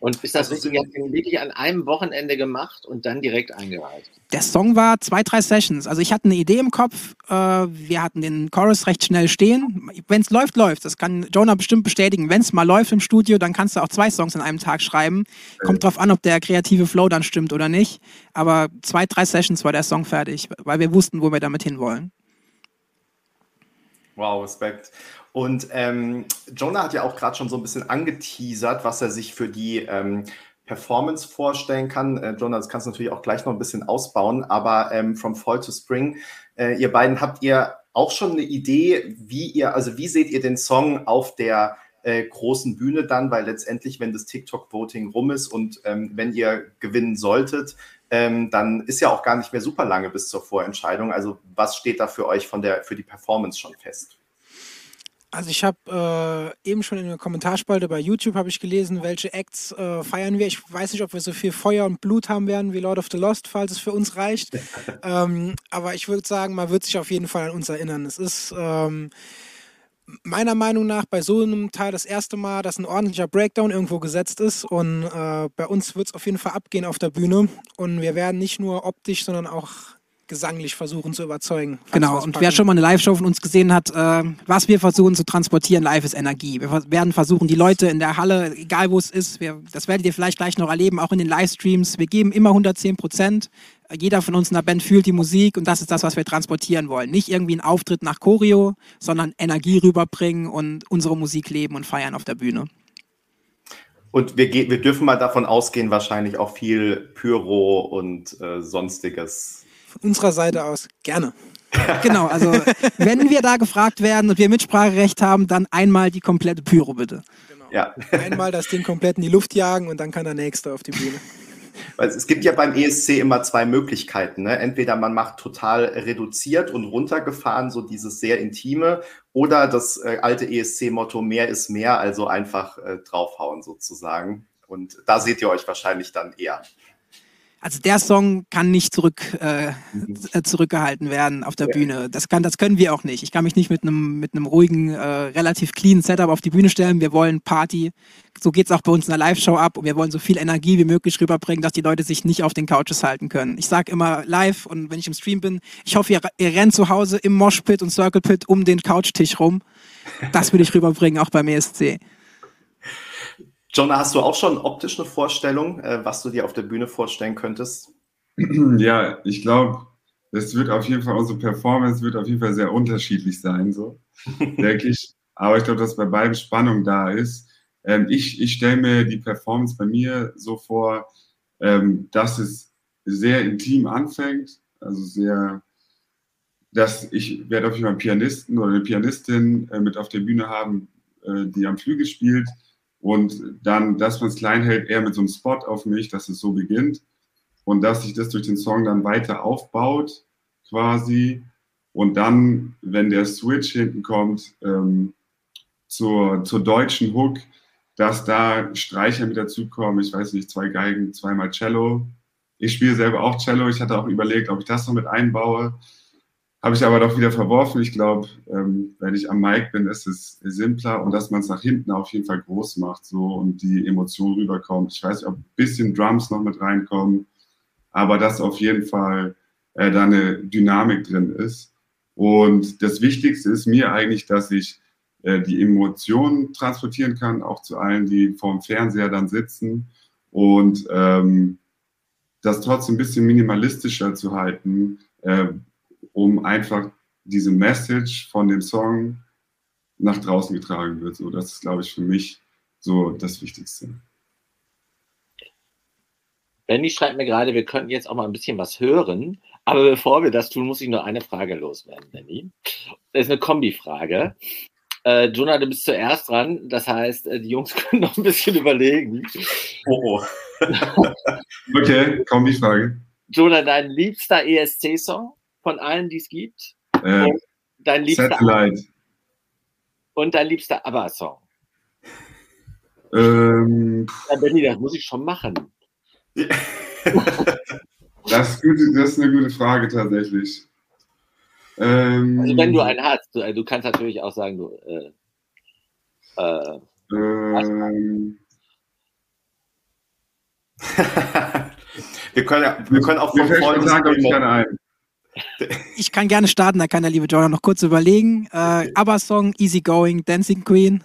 Und ist das richtig, ihr habt den wirklich an einem Wochenende gemacht und dann direkt eingereicht? Der Song war zwei, drei Sessions. Also ich hatte eine Idee im Kopf. Äh, wir hatten den Chorus recht schnell stehen. Wenn es läuft, läuft. Das kann Jonah bestimmt bestätigen. Wenn es mal läuft im Studio, dann kannst du auch zwei Songs in einem Tag schreiben. Kommt drauf an, ob der kreative Flow dann stimmt oder nicht. Aber zwei, drei Sessions war der Song fertig, weil wir wussten, wo wir damit hinwollen. Wow, Respekt. Und ähm, Jonah hat ja auch gerade schon so ein bisschen angeteasert, was er sich für die ähm, Performance vorstellen kann. Äh, Jonah, das kannst du natürlich auch gleich noch ein bisschen ausbauen, aber ähm, From Fall to Spring, äh, ihr beiden habt ihr auch schon eine Idee, wie ihr, also wie seht ihr den Song auf der äh, großen Bühne dann, weil letztendlich, wenn das TikTok-Voting rum ist und ähm, wenn ihr gewinnen solltet, ähm, dann ist ja auch gar nicht mehr super lange bis zur Vorentscheidung. Also was steht da für euch von der, für die Performance schon fest? Also ich habe äh, eben schon in der Kommentarspalte bei YouTube habe ich gelesen, welche Acts äh, feiern wir. Ich weiß nicht, ob wir so viel Feuer und Blut haben werden wie Lord of the Lost, falls es für uns reicht. ähm, aber ich würde sagen, man wird sich auf jeden Fall an uns erinnern. Es ist ähm, meiner Meinung nach bei so einem Teil das erste Mal, dass ein ordentlicher Breakdown irgendwo gesetzt ist. Und äh, bei uns wird es auf jeden Fall abgehen auf der Bühne. Und wir werden nicht nur optisch, sondern auch gesanglich versuchen zu überzeugen. Genau, und wer schon mal eine Live-Show von uns gesehen hat, äh, was wir versuchen zu transportieren, live ist Energie. Wir werden versuchen, die Leute in der Halle, egal wo es ist, wir, das werdet ihr vielleicht gleich noch erleben, auch in den Livestreams, wir geben immer 110 Prozent. Jeder von uns in der Band fühlt die Musik und das ist das, was wir transportieren wollen. Nicht irgendwie ein Auftritt nach Choreo, sondern Energie rüberbringen und unsere Musik leben und feiern auf der Bühne. Und wir, wir dürfen mal davon ausgehen, wahrscheinlich auch viel Pyro und äh, sonstiges unserer Seite aus gerne. genau, also wenn wir da gefragt werden und wir Mitspracherecht haben, dann einmal die komplette Pyro bitte. Genau. Ja. Einmal das Ding komplett in die Luft jagen und dann kann der Nächste auf die Bühne. Weil es gibt ja beim ESC immer zwei Möglichkeiten. Ne? Entweder man macht total reduziert und runtergefahren, so dieses sehr intime, oder das äh, alte ESC-Motto mehr ist mehr, also einfach äh, draufhauen sozusagen. Und da seht ihr euch wahrscheinlich dann eher. Also der Song kann nicht zurück, äh, mhm. Äh, zurückgehalten werden auf der ja. Bühne. Das, kann, das können wir auch nicht. Ich kann mich nicht mit einem mit einem ruhigen, äh, relativ clean Setup auf die Bühne stellen. Wir wollen Party. So geht's auch bei uns in der Live-Show ab und wir wollen so viel Energie wie möglich rüberbringen, dass die Leute sich nicht auf den Couches halten können. Ich sage immer live und wenn ich im Stream bin, ich hoffe, ihr, ihr rennt zu Hause im Moshpit und Circle Pit um den Couchtisch rum. Das will ich rüberbringen, auch beim ESC. Jonah, hast du auch schon optisch eine Vorstellung, äh, was du dir auf der Bühne vorstellen könntest? Ja, ich glaube, es wird auf jeden Fall, unsere Performance wird auf jeden Fall sehr unterschiedlich sein, so, denke ich. Aber ich glaube, dass bei beiden Spannung da ist. Ähm, ich ich stelle mir die Performance bei mir so vor, ähm, dass es sehr intim anfängt, also sehr, dass ich werde auf jeden Fall einen Pianisten oder eine Pianistin äh, mit auf der Bühne haben, äh, die am Flügel spielt und dann, dass man es klein hält, eher mit so einem Spot auf mich, dass es so beginnt. Und dass sich das durch den Song dann weiter aufbaut, quasi. Und dann, wenn der Switch hinten kommt, ähm, zur, zur deutschen Hook, dass da Streicher mit dazukommen, ich weiß nicht, zwei Geigen, zweimal Cello Ich spiele selber auch Cello. Ich hatte auch überlegt, ob ich das noch mit einbaue. Habe ich aber doch wieder verworfen. Ich glaube, ähm, wenn ich am Mic bin, ist es simpler und dass man es nach hinten auf jeden Fall groß macht so und die Emotion rüberkommt. Ich weiß nicht, ob ein bisschen Drums noch mit reinkommen, aber dass auf jeden Fall äh, da eine Dynamik drin ist. Und das Wichtigste ist mir eigentlich, dass ich äh, die Emotionen transportieren kann, auch zu allen, die vorm Fernseher dann sitzen und ähm, das trotzdem ein bisschen minimalistischer zu halten. Äh, um einfach diese Message von dem Song nach draußen getragen wird. So, das ist, glaube ich, für mich so das Wichtigste. Benny schreibt mir gerade, wir könnten jetzt auch mal ein bisschen was hören. Aber bevor wir das tun, muss ich nur eine Frage loswerden, Benny. Das ist eine Kombifrage. Äh, Jonah, du bist zuerst dran. Das heißt, äh, die Jungs können noch ein bisschen überlegen. Oh, oh. okay, Kombifrage. Jonah, dein liebster ESC-Song? Von allen, die es gibt? Äh, und dein liebster Satellite. Und dein liebster ABBA-Song? Ähm, ja, Benny, das muss ich schon machen. das, ist gut, das, ist eine gute Frage tatsächlich. Ähm, also wenn du einen hast, du, du kannst natürlich auch sagen, du äh, äh, ähm, wir können, wir können auch von vorne sagen, ich keine ein. Ich kann gerne starten, da kann der liebe Jordan noch kurz überlegen. Äh, ABBA-Song, Easy Going, Dancing Queen.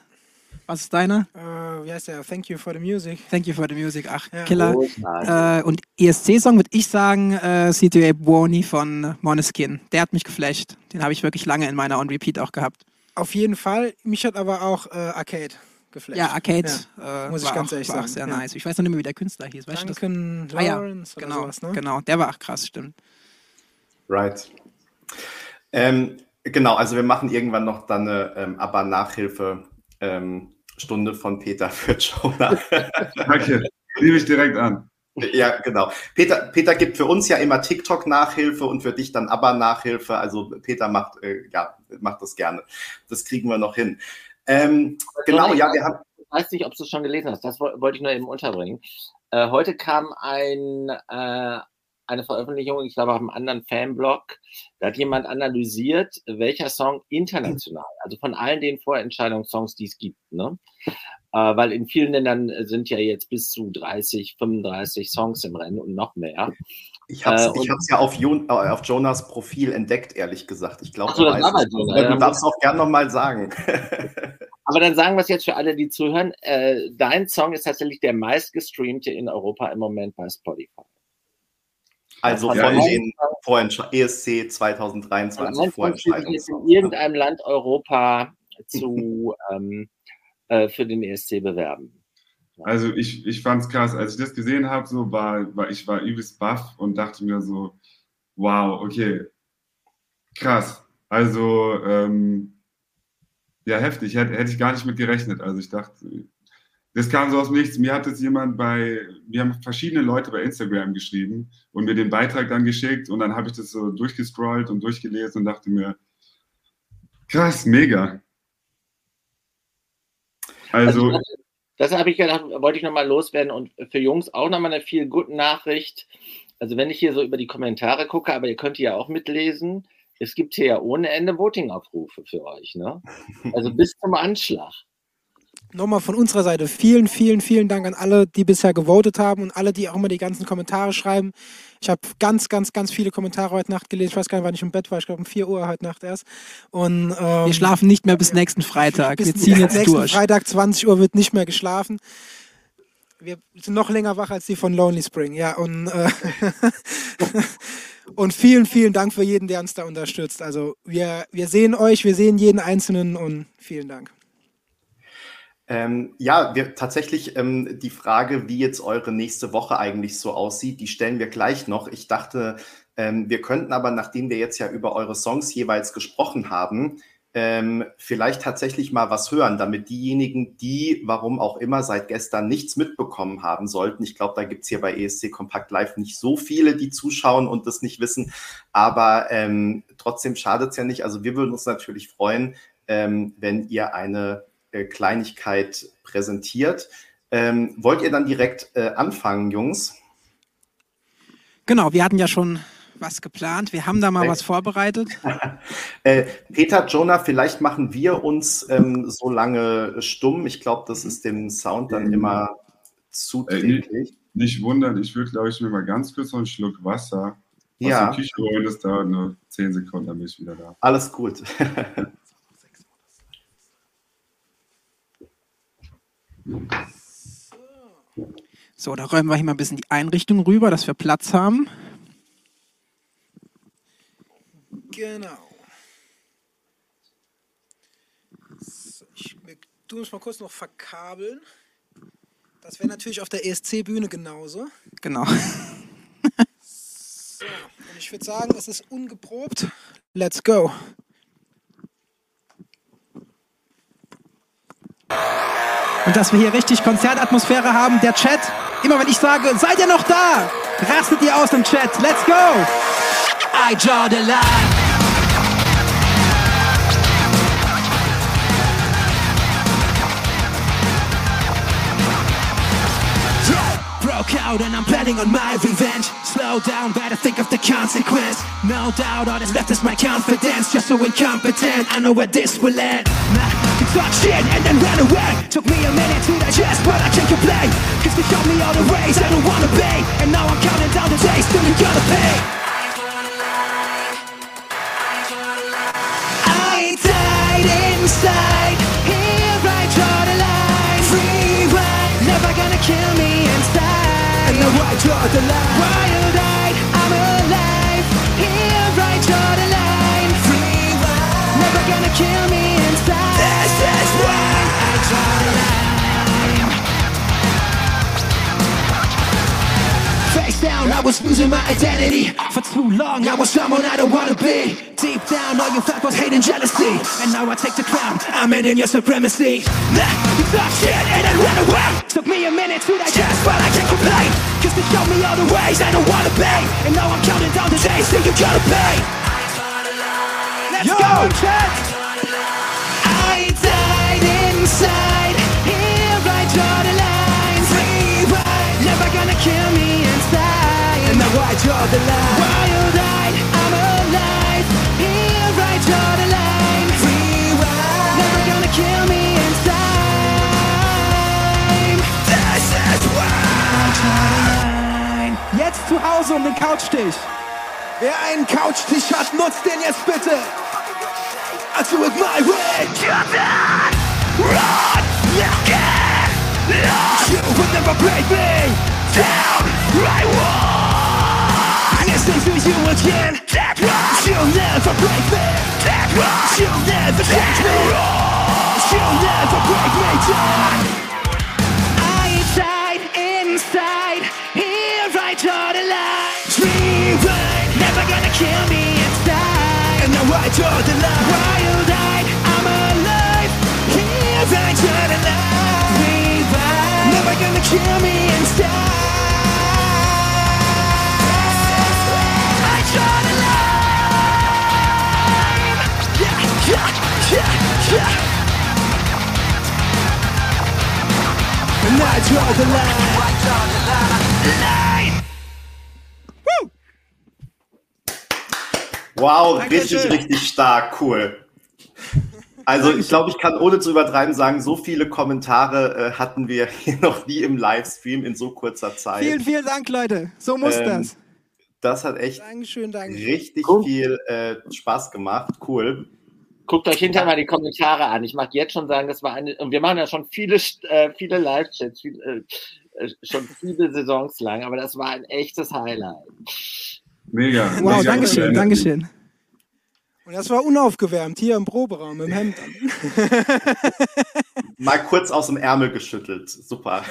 Was ist deiner? Uh, wie heißt der? Thank You for the Music. Thank You for the Music, ach, ja. Killer. Äh, und ESC-Song würde ich sagen, äh, CTA Buoni von Moneskin. Der hat mich geflasht. Den habe ich wirklich lange in meiner On-Repeat auch gehabt. Auf jeden Fall. Mich hat aber auch äh, Arcade geflasht. Ja, Arcade. Ja, äh, muss ich ganz ehrlich sagen. sehr ja. nice. Ich weiß noch nicht mehr, wie der Künstler hieß. Weißt Duncan das? Lawrence ah, ja, genau, sowas, ne? genau. Der war auch krass, stimmt. Right. Ähm, genau, also wir machen irgendwann noch dann eine ähm, Aber-Nachhilfe ähm, Stunde von Peter für Jonah. Danke, nehme ich direkt an. Ja, genau. Peter, Peter gibt für uns ja immer TikTok-Nachhilfe und für dich dann Aber-Nachhilfe. Also Peter macht, äh, ja, macht das gerne. Das kriegen wir noch hin. Ähm, genau, ja, wir haben. Ich weiß nicht, ob du es schon gelesen hast. Das wollte ich nur eben unterbringen. Äh, heute kam ein, äh, eine Veröffentlichung, ich glaube auf einem anderen Fanblog, da hat jemand analysiert, welcher Song international, also von allen den Vorentscheidungssongs, die es gibt, ne? Äh, weil in vielen Ländern sind ja jetzt bis zu 30, 35 Songs im Rennen und noch mehr. Ich habe es äh, ja auf, Jon, äh, auf, Jonas Profil entdeckt, ehrlich gesagt. Ich glaube, so, du darfst auch gerne nochmal sagen. Aber dann sagen wir es jetzt für alle, die zuhören. Äh, dein Song ist tatsächlich der meistgestreamte in Europa im Moment bei Spotify. Also von ja, den Vorentsch ESC 2023 Vorentscheidungen. in irgendeinem Land Europa zu, ähm, äh, für den ESC bewerben. Also ich, ich fand es krass, als ich das gesehen habe, so war, war ich war übelst baff und dachte mir so, wow, okay, krass. Also ähm, ja, heftig, hätte, hätte ich gar nicht mit gerechnet. Also ich dachte, das kam so aus dem Nichts. Mir hat es jemand bei, wir haben verschiedene Leute bei Instagram geschrieben und mir den Beitrag dann geschickt und dann habe ich das so durchgescrollt und durchgelesen und dachte mir, krass, mega. Also, also das habe ich gedacht, wollte ich nochmal loswerden und für Jungs auch nochmal eine viel gute Nachricht. Also wenn ich hier so über die Kommentare gucke, aber ihr könnt ja auch mitlesen, es gibt hier ja ohne Ende Voting-Aufrufe für euch, ne? Also bis zum Anschlag nochmal von unserer Seite vielen, vielen, vielen Dank an alle, die bisher gewotet haben und alle, die auch immer die ganzen Kommentare schreiben. Ich habe ganz, ganz, ganz viele Kommentare heute Nacht gelesen. Ich weiß gar nicht, wann ich im Bett war. Ich glaube um 4 Uhr heute Nacht erst. Und, ähm, wir schlafen nicht mehr bis nächsten Freitag. wir ziehen jetzt nächsten durch. Freitag 20 Uhr wird nicht mehr geschlafen. Wir sind noch länger wach als die von Lonely Spring. Ja, und, äh, und vielen, vielen Dank für jeden, der uns da unterstützt. Also wir, wir sehen euch, wir sehen jeden Einzelnen und vielen Dank. Ähm, ja, wir, tatsächlich ähm, die Frage, wie jetzt eure nächste Woche eigentlich so aussieht, die stellen wir gleich noch. Ich dachte, ähm, wir könnten aber, nachdem wir jetzt ja über eure Songs jeweils gesprochen haben, ähm, vielleicht tatsächlich mal was hören, damit diejenigen, die, warum auch immer, seit gestern nichts mitbekommen haben sollten. Ich glaube, da gibt's hier bei ESC Kompakt Live nicht so viele, die zuschauen und das nicht wissen. Aber ähm, trotzdem schadet's ja nicht. Also wir würden uns natürlich freuen, ähm, wenn ihr eine Kleinigkeit präsentiert. Ähm, wollt ihr dann direkt äh, anfangen, Jungs? Genau, wir hatten ja schon was geplant. Wir haben da mal was vorbereitet. äh, Peter, Jonah, vielleicht machen wir uns ähm, so lange stumm. Ich glaube, das ist dem Sound dann immer zuträglich. Äh, nicht, nicht, wundern, ich würde, glaube ich, mir mal ganz kurz noch einen Schluck Wasser ja. aus der Küche holen. Das dauert nur 10 Sekunden, dann bin ich wieder da. Alles gut. So, da räumen wir hier mal ein bisschen die Einrichtung rüber, dass wir Platz haben. Genau. So, ich tue es mal kurz noch verkabeln. Das wäre natürlich auf der ESC-Bühne genauso. Genau. so, und ich würde sagen, es ist ungeprobt. Let's go. Und dass wir hier richtig Konzertatmosphäre haben, der Chat, immer wenn ich sage, seid ihr noch da, rastet ihr aus dem Chat. Let's go! I draw the line. and I'm planning on my revenge Slow down, better think of the consequence No doubt all that's left is my confidence Just so incompetent, I know where this will end Nah, talk shit and then ran away. Took me a minute to digest, but I can't complain Cause they showed me all the ways I don't wanna be. And now I'm counting down the days till you gotta pay. I died inside. Here I draw the line. Free never gonna kill me inside. And now I draw the line. Wild-eyed, was losing my identity For too long, I was someone I don't wanna be. Deep down, all you felt was hate and jealousy. And now I take the crown, I'm ending your supremacy. Nah, you thought shit and then run away. Took me a minute to digest, but I can't complain. Cause they show me all the ways I don't wanna be. And now I'm counting down the days till you gotta pay Let's Yo. go, chat! I died inside. Here I draw the line Free ride Never gonna kill me inside And now the line Wild-eyed, I'm alive Here I draw the line Free ride Never gonna kill me inside This is why I draw the Jetzt zu Hause um den Couchtisch. Wer einen Couchtisch hat, nutzt den jetzt bitte. I do it my way. Come on, run, look it. You will never break me down. I won. Listen to you again. That one. You'll never break me. That one. You'll never change me. You'll never break me down. I died inside. Here I draw the line. Dreaming, never gonna kill me inside. And now I draw the line. Wild-eyed, I'm alive. Here I draw the line. Revive, never gonna kill me inside. Wow, Dankeschön. richtig, richtig stark, cool. Also ich glaube, ich kann ohne zu übertreiben sagen, so viele Kommentare äh, hatten wir hier noch nie im Livestream in so kurzer Zeit. Vielen, vielen Dank, Leute. So muss Ähm, das. Das hat echt Dankeschön, Dankeschön. richtig Cool. viel äh, Spaß gemacht. Cool. Guckt euch hinterher mal die Kommentare an. Ich mag jetzt schon sagen, das war eine, und wir machen ja schon viele, äh, viele Live-Chats, viel, äh, äh, schon viele Saisons lang, aber das war ein echtes Highlight. Mega. Wow, mega Dankeschön. Dankeschön. Und das war unaufgewärmt, hier im Proberaum, im Hemd an. Mal kurz aus dem Ärmel geschüttelt. Super.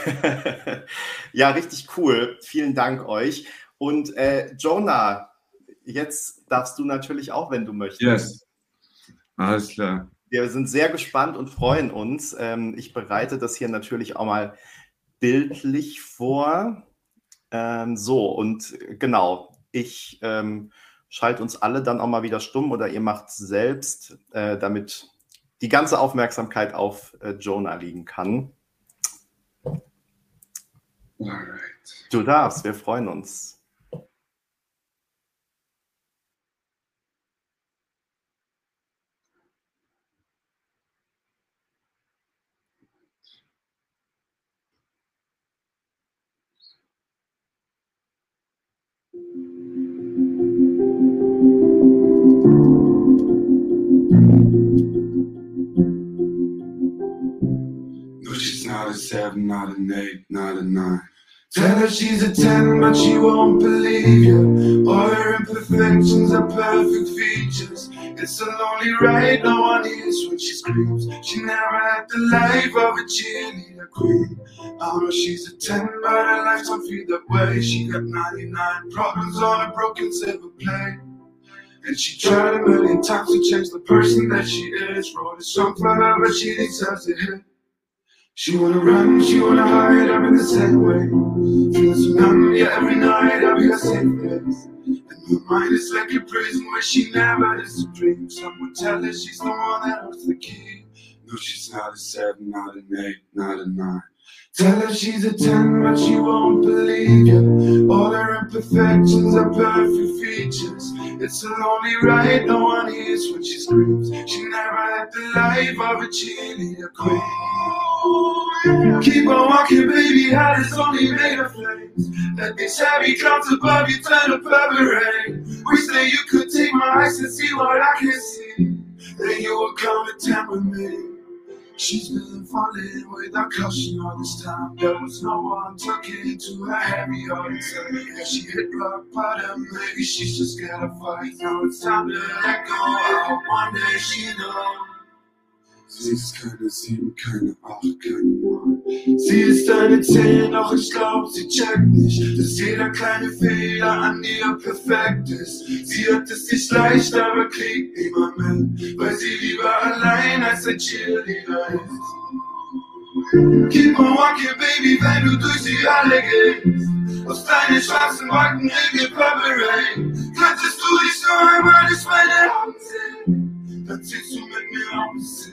ja, richtig cool. Vielen Dank euch. Und äh, Jonah, jetzt darfst du natürlich auch, wenn du möchtest. Yes. Alles klar. Wir sind sehr gespannt und freuen uns. Ähm, ich bereite das hier natürlich auch mal bildlich vor. Ähm, so, und genau, ich ähm, schalte uns alle dann auch mal wieder stumm oder ihr macht es selbst, äh, damit die ganze Aufmerksamkeit auf äh, Jonah liegen kann. Du darfst, wir freuen uns. Seven, not an eight, not a nine. Tell her she's a 10, but she won't believe you. All her imperfections are perfect features. It's a lonely ride, no one hears when she screams. She never had the life of a cheerleader queen. Know she's a 10, but her life don't feel that way. She got 99 problems on a broken silver plate. And she tried a million times to change the person that she is. Wrote a song for her, but she deserves a hit. She wanna run, she wanna hide, I'm in the same way. Feeling so numb, yeah, every night I'll be a safe place. And her mind is like a prison where she never is to dream. Someone tell her she's the one that holds the key. No, she's not a seven, not an eight, not a nine. Tell her she's a ten, but she won't believe you. All her imperfections are perfect features. It's a lonely ride, no one hears when she screams. She never had the life of a cheerleader queen. Keep on walking, baby, heart is only made of flames. Let these heavy clouds above you turn to purple rain. Wish that you could take my eyes and see what I can see. Then you would come town with me. She's been falling without caution all this time. There was no one talking to her heavy heart inside. Yeah, she hit rock bottom. Maybe she's just gotta fight. Now it's time to let go. I hope one day she knows. Sie ist keine sieben, keine acht, keine neun. Sie ist eine zehn, doch ich glaub, sie checkt nicht, dass jeder kleine Fehler an ihr perfekt ist. Sie hat es nicht leicht, aber kriegt niemand mit, weil sie lieber allein als ein Cheerleader ist. Keep on walking, Baby, wenn du durch sie alle gehst. Aus deinen schwarzen Wolken regnet Purple Rain. Könntest du dich nur einmal durch meine Augen sehen, dann ziehst du mit mir aus.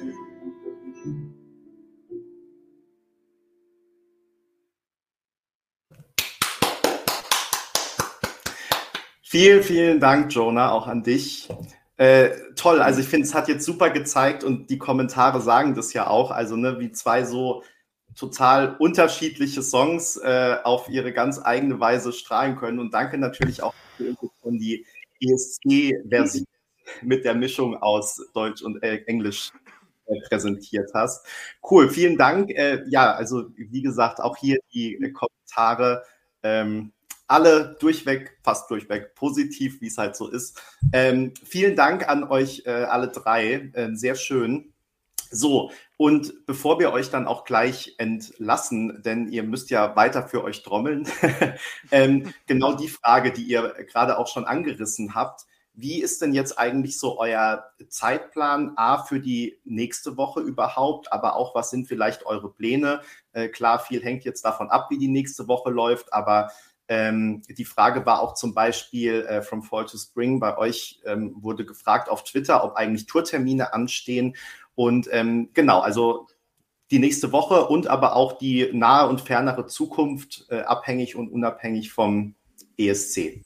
Vielen, vielen Dank, Jonah, auch an dich. Äh, toll, also ich finde, es hat jetzt super gezeigt und die Kommentare sagen das ja auch, also ne, wie zwei so total unterschiedliche Songs äh, auf ihre ganz eigene Weise strahlen können. Und danke natürlich auch für die ESC-Version mit der Mischung aus Deutsch und äh, Englisch äh, präsentiert hast. Cool, vielen Dank. Äh, ja, also wie gesagt, auch hier die Kommentare. Ähm, alle durchweg, fast durchweg positiv, wie es halt so ist. Ähm, vielen Dank an euch äh, alle drei. Äh, sehr schön. So, und bevor wir euch dann auch gleich entlassen, denn ihr müsst ja weiter für euch trommeln, ähm, genau die Frage, die ihr gerade auch schon angerissen habt. Wie ist denn jetzt eigentlich so euer Zeitplan A für die nächste Woche überhaupt, aber auch was sind vielleicht eure Pläne? Äh, klar, viel hängt jetzt davon ab, wie die nächste Woche läuft, aber ähm, die Frage war auch zum Beispiel äh, From Fall to Spring. Bei euch ähm, wurde gefragt auf Twitter, ob eigentlich Tourtermine anstehen. Und ähm, genau, also die nächste Woche und aber auch die nahe und fernere Zukunft, äh, abhängig und unabhängig vom ESC.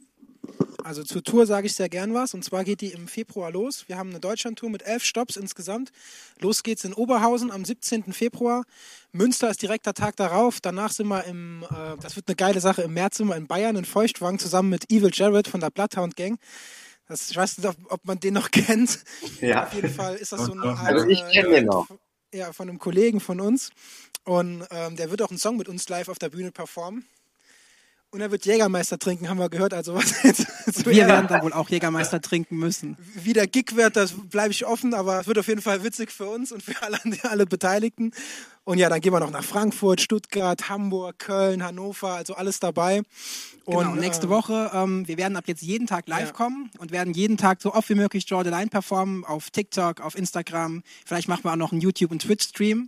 Also zur Tour sage ich sehr gern was. Und zwar geht die im Februar los. Wir haben eine Deutschlandtour mit elf Stops insgesamt. Los geht's in Oberhausen am 17. Februar. Münster ist direkt der Tag darauf. Danach sind wir im, äh, das wird eine geile Sache, im März sind wir in Bayern in Feuchtwagen zusammen mit Evil Jared von der Bloodhound Gang. Das, ich weiß nicht, ob, ob, man den noch kennt. Ja. Auf jeden Fall ist das so ein. Also ich kenne den noch. Ja, von einem Kollegen von uns. Und ähm, der wird auch einen Song mit uns live auf der Bühne performen. Und er wird Jägermeister trinken, haben wir gehört. Also was jetzt wir werden dann wohl auch Jägermeister trinken müssen. Wie der Gig wird, das bleibe ich offen, aber es wird auf jeden Fall witzig für uns und für alle, alle Beteiligten. Und ja, dann gehen wir noch nach Frankfurt, Stuttgart, Hamburg, Köln, Hannover, also alles dabei. Genau, und genau, nächste äh, Woche, ähm, wir werden ab jetzt jeden Tag live ja. kommen und werden jeden Tag so oft wie möglich Jordan Line performen auf TikTok, auf Instagram. Vielleicht machen wir auch noch einen YouTube- und Twitch-Stream.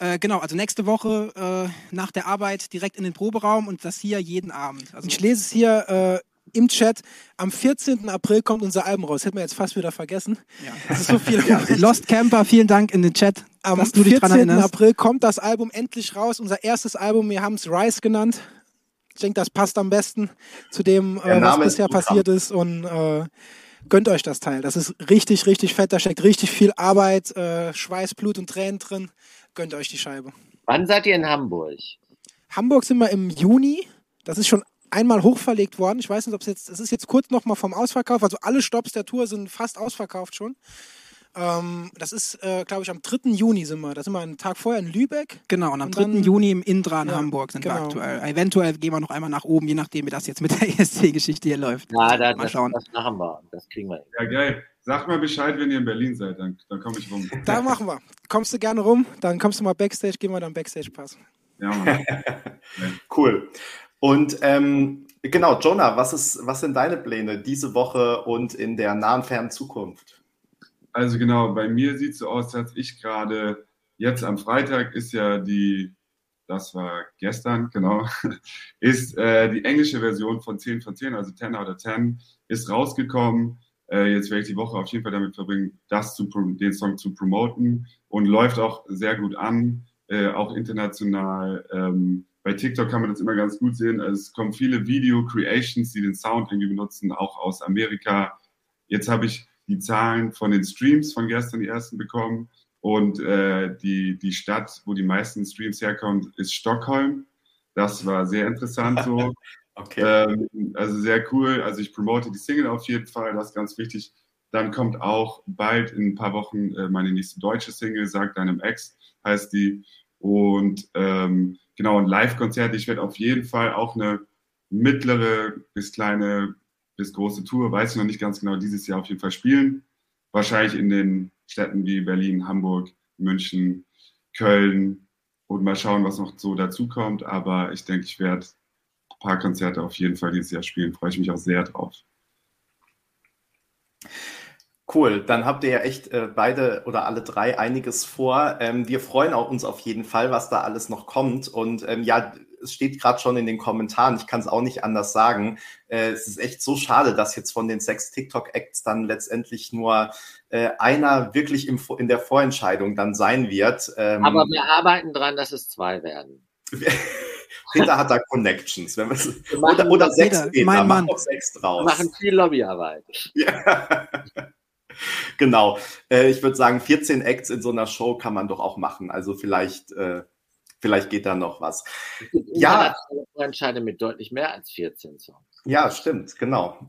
Äh, genau, also nächste Woche äh, nach der Arbeit direkt in den Proberaum und das hier jeden Abend. Also ich lese es hier äh, im Chat. Am 14. April kommt unser Album raus. Hätten wir jetzt fast wieder vergessen. Ja. Das ist so viel. ja. Lost Camper, vielen Dank in den Chat. Am dass du 14. April kommt das Album endlich raus. Unser erstes Album, wir haben es Rise genannt. Ich denke, das passt am besten zu dem, äh, was bisher passiert ist. Und äh, gönnt euch das Teil. Das ist richtig, richtig fett. Da steckt richtig viel Arbeit, äh, Schweiß, Blut und Tränen drin gönnt euch die Scheibe. Wann seid ihr in Hamburg? Hamburg sind wir im Juni. Das ist schon einmal hochverlegt worden. Ich weiß nicht, ob es jetzt, es ist jetzt kurz noch mal vom Ausverkauf, also alle Stops der Tour sind fast ausverkauft schon. Ähm, das ist, äh, glaube ich, am 3. Juni sind wir. Da sind wir einen Tag vorher in Lübeck. Genau, und am und 3. Dann, Juni im Indra in ja, Hamburg sind genau. wir aktuell. Eventuell gehen wir noch einmal nach oben, je nachdem, wie das jetzt mit der ESC-Geschichte hier läuft. Ja, da, mal schauen. Das, das machen wir. Das kriegen wir. Ja, geil. Sag mal Bescheid, wenn ihr in Berlin seid, dann, dann komme ich rum. Da machen wir. Kommst du gerne rum, dann kommst du mal Backstage, gehen wir dann Backstage-Pass. Ja, Mann. cool. Und ähm, genau, Jonah, was, ist, was sind deine Pläne diese Woche und in der nahen, fernen Zukunft? Also genau, bei mir sieht es so aus, dass ich gerade jetzt am Freitag ist ja die, das war gestern, genau, ist äh, die englische Version von 10 von 10, also 10 out of 10, ist rausgekommen. Äh, jetzt werde ich die Woche auf jeden Fall damit verbringen, das zu, den Song zu promoten und läuft auch sehr gut an, äh, auch international. Ähm, bei TikTok kann man das immer ganz gut sehen. Also es kommen viele Video-Creations, die den Sound irgendwie benutzen, auch aus Amerika. Jetzt habe ich die Zahlen von den Streams von gestern, die ersten bekommen. Und äh, die, die Stadt, wo die meisten Streams herkommen, ist Stockholm. Das war sehr interessant so. okay. Ähm, also sehr cool. Also ich promote die Single auf jeden Fall, das ist ganz wichtig. Dann kommt auch bald in ein paar Wochen äh, meine nächste deutsche Single, Sag deinem Ex, heißt die. Und ähm, genau, ein Live-Konzert. Ich werde auf jeden Fall auch eine mittlere bis kleine bis große Tour, weiß ich noch nicht ganz genau, dieses Jahr auf jeden Fall spielen. Wahrscheinlich in den Städten wie Berlin, Hamburg, München, Köln und mal schauen, was noch so dazu kommt. Aber ich denke, ich werde paar Konzerte auf jeden Fall dieses Jahr spielen. Freue ich mich auch sehr drauf. Cool, dann habt ihr ja echt äh, beide oder alle drei einiges vor. Ähm, wir freuen auch uns auf jeden Fall, was da alles noch kommt. Und ähm, ja, es steht gerade schon in den Kommentaren, ich kann es auch nicht anders sagen. Äh, es ist echt so schade, dass jetzt von den sechs TikTok-Acts dann letztendlich nur äh, einer wirklich im, in der Vorentscheidung dann sein wird. Ähm, Aber wir arbeiten dran, dass es zwei werden. Peter hat da Connections. Wenn oder, oder sechs Peter, mein Mann. sechs draus. Wir machen viel Lobbyarbeit. Ja. genau. Äh, ich würde sagen, 14 Acts in so einer Show kann man doch auch machen. Also vielleicht, äh, vielleicht geht da noch was. Ja. Ich entscheide mit deutlich mehr als 14 Songs. Ja, stimmt, genau.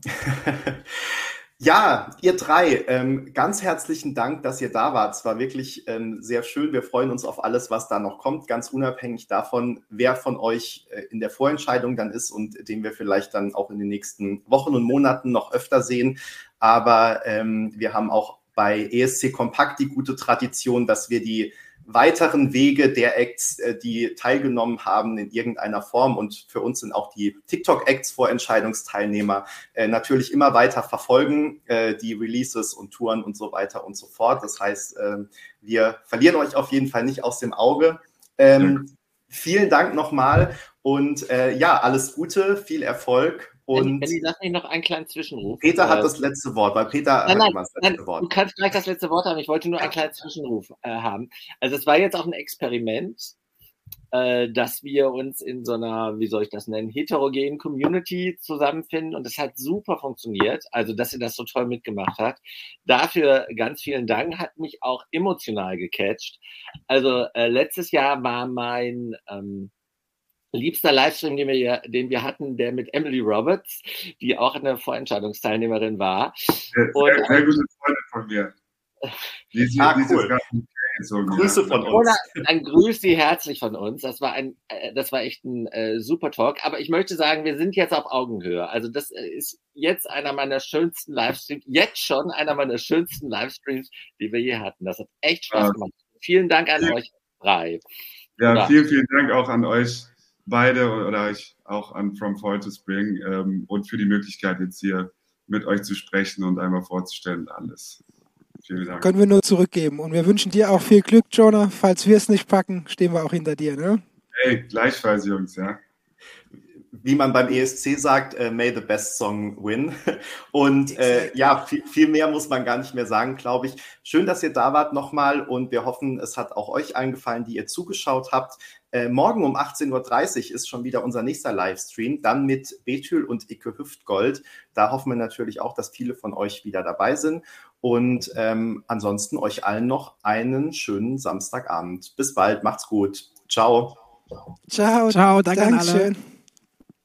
Ja, ihr drei, ähm, ganz herzlichen Dank, dass ihr da wart. Es war wirklich ähm, sehr schön. Wir freuen uns auf alles, was da noch kommt, ganz unabhängig davon, wer von euch äh, in der Vorentscheidung dann ist und den wir vielleicht dann auch in den nächsten Wochen und Monaten noch öfter sehen. Aber ähm, wir haben auch bei ESC Kompakt die gute Tradition, dass wir die weiteren Wege der Acts, äh, die teilgenommen haben in irgendeiner Form. Und für uns sind auch die TikTok-Acts Vorentscheidungsteilnehmer äh, natürlich immer weiter verfolgen, äh, die Releases und Touren und so weiter und so fort. Das heißt, äh, wir verlieren euch auf jeden Fall nicht aus dem Auge. Ähm, vielen Dank nochmal und äh, ja, alles Gute, viel Erfolg und Benni, lass mich noch einen kleinen Zwischenruf. Peter hat äh, das letzte Wort, weil Peter nein, nein, das letzte nein, Wort. Du kannst gleich das letzte Wort haben. Ich wollte nur einen kleinen Zwischenruf äh, haben. Also es war jetzt auch ein Experiment, äh, dass wir uns in so einer, wie soll ich das nennen, heterogenen Community zusammenfinden und es hat super funktioniert. Also dass ihr das so toll mitgemacht hat. Dafür ganz vielen Dank. Hat mich auch emotional gecatcht. Also äh, letztes Jahr war mein ähm, liebster Livestream, den wir, den wir hatten, der mit Emily Roberts, die auch eine Vorentscheidungsteilnehmerin war. Sehr, und, sehr, sehr gute Freundin von mir. Die, die, ah, cool. So Grüße von uns. Oder ein Grüß Sie herzlich von uns. Das war ein, äh, das war echt ein äh, super Talk. Aber ich möchte sagen, wir sind jetzt auf Augenhöhe. Also das äh, ist jetzt einer meiner schönsten Livestreams, jetzt schon einer meiner schönsten Livestreams, die wir je hatten. Das hat echt Spaß ja. gemacht. Vielen Dank an ja. euch drei. Ja, oder? vielen, vielen Dank auch an euch beide oder ich auch an From Fall to Spring ähm, und für die Möglichkeit, jetzt hier mit euch zu sprechen und einmal vorzustellen alles. Vielen Dank. Können wir nur zurückgeben. Und wir wünschen dir auch viel Glück, Jonah. Falls wir es nicht packen, stehen wir auch hinter dir. Ne? Hey, gleichfalls, Jungs, ja wie man beim ESC sagt, äh, May the best song win. Und äh, ja, viel, viel, mehr muss man gar nicht mehr sagen, glaube ich. Schön, dass ihr da wart nochmal und wir hoffen, es hat auch euch eingefallen, die ihr zugeschaut habt. Äh, morgen um 18.30 Uhr ist schon wieder unser nächster Livestream, dann mit Betül und Icke Hüftgold. Da hoffen wir natürlich auch, dass viele von euch wieder dabei sind. Und ähm, ansonsten euch allen noch einen schönen Samstagabend. Bis bald, macht's gut. Ciao. Ciao, ciao, danke Dankeschön. an alle.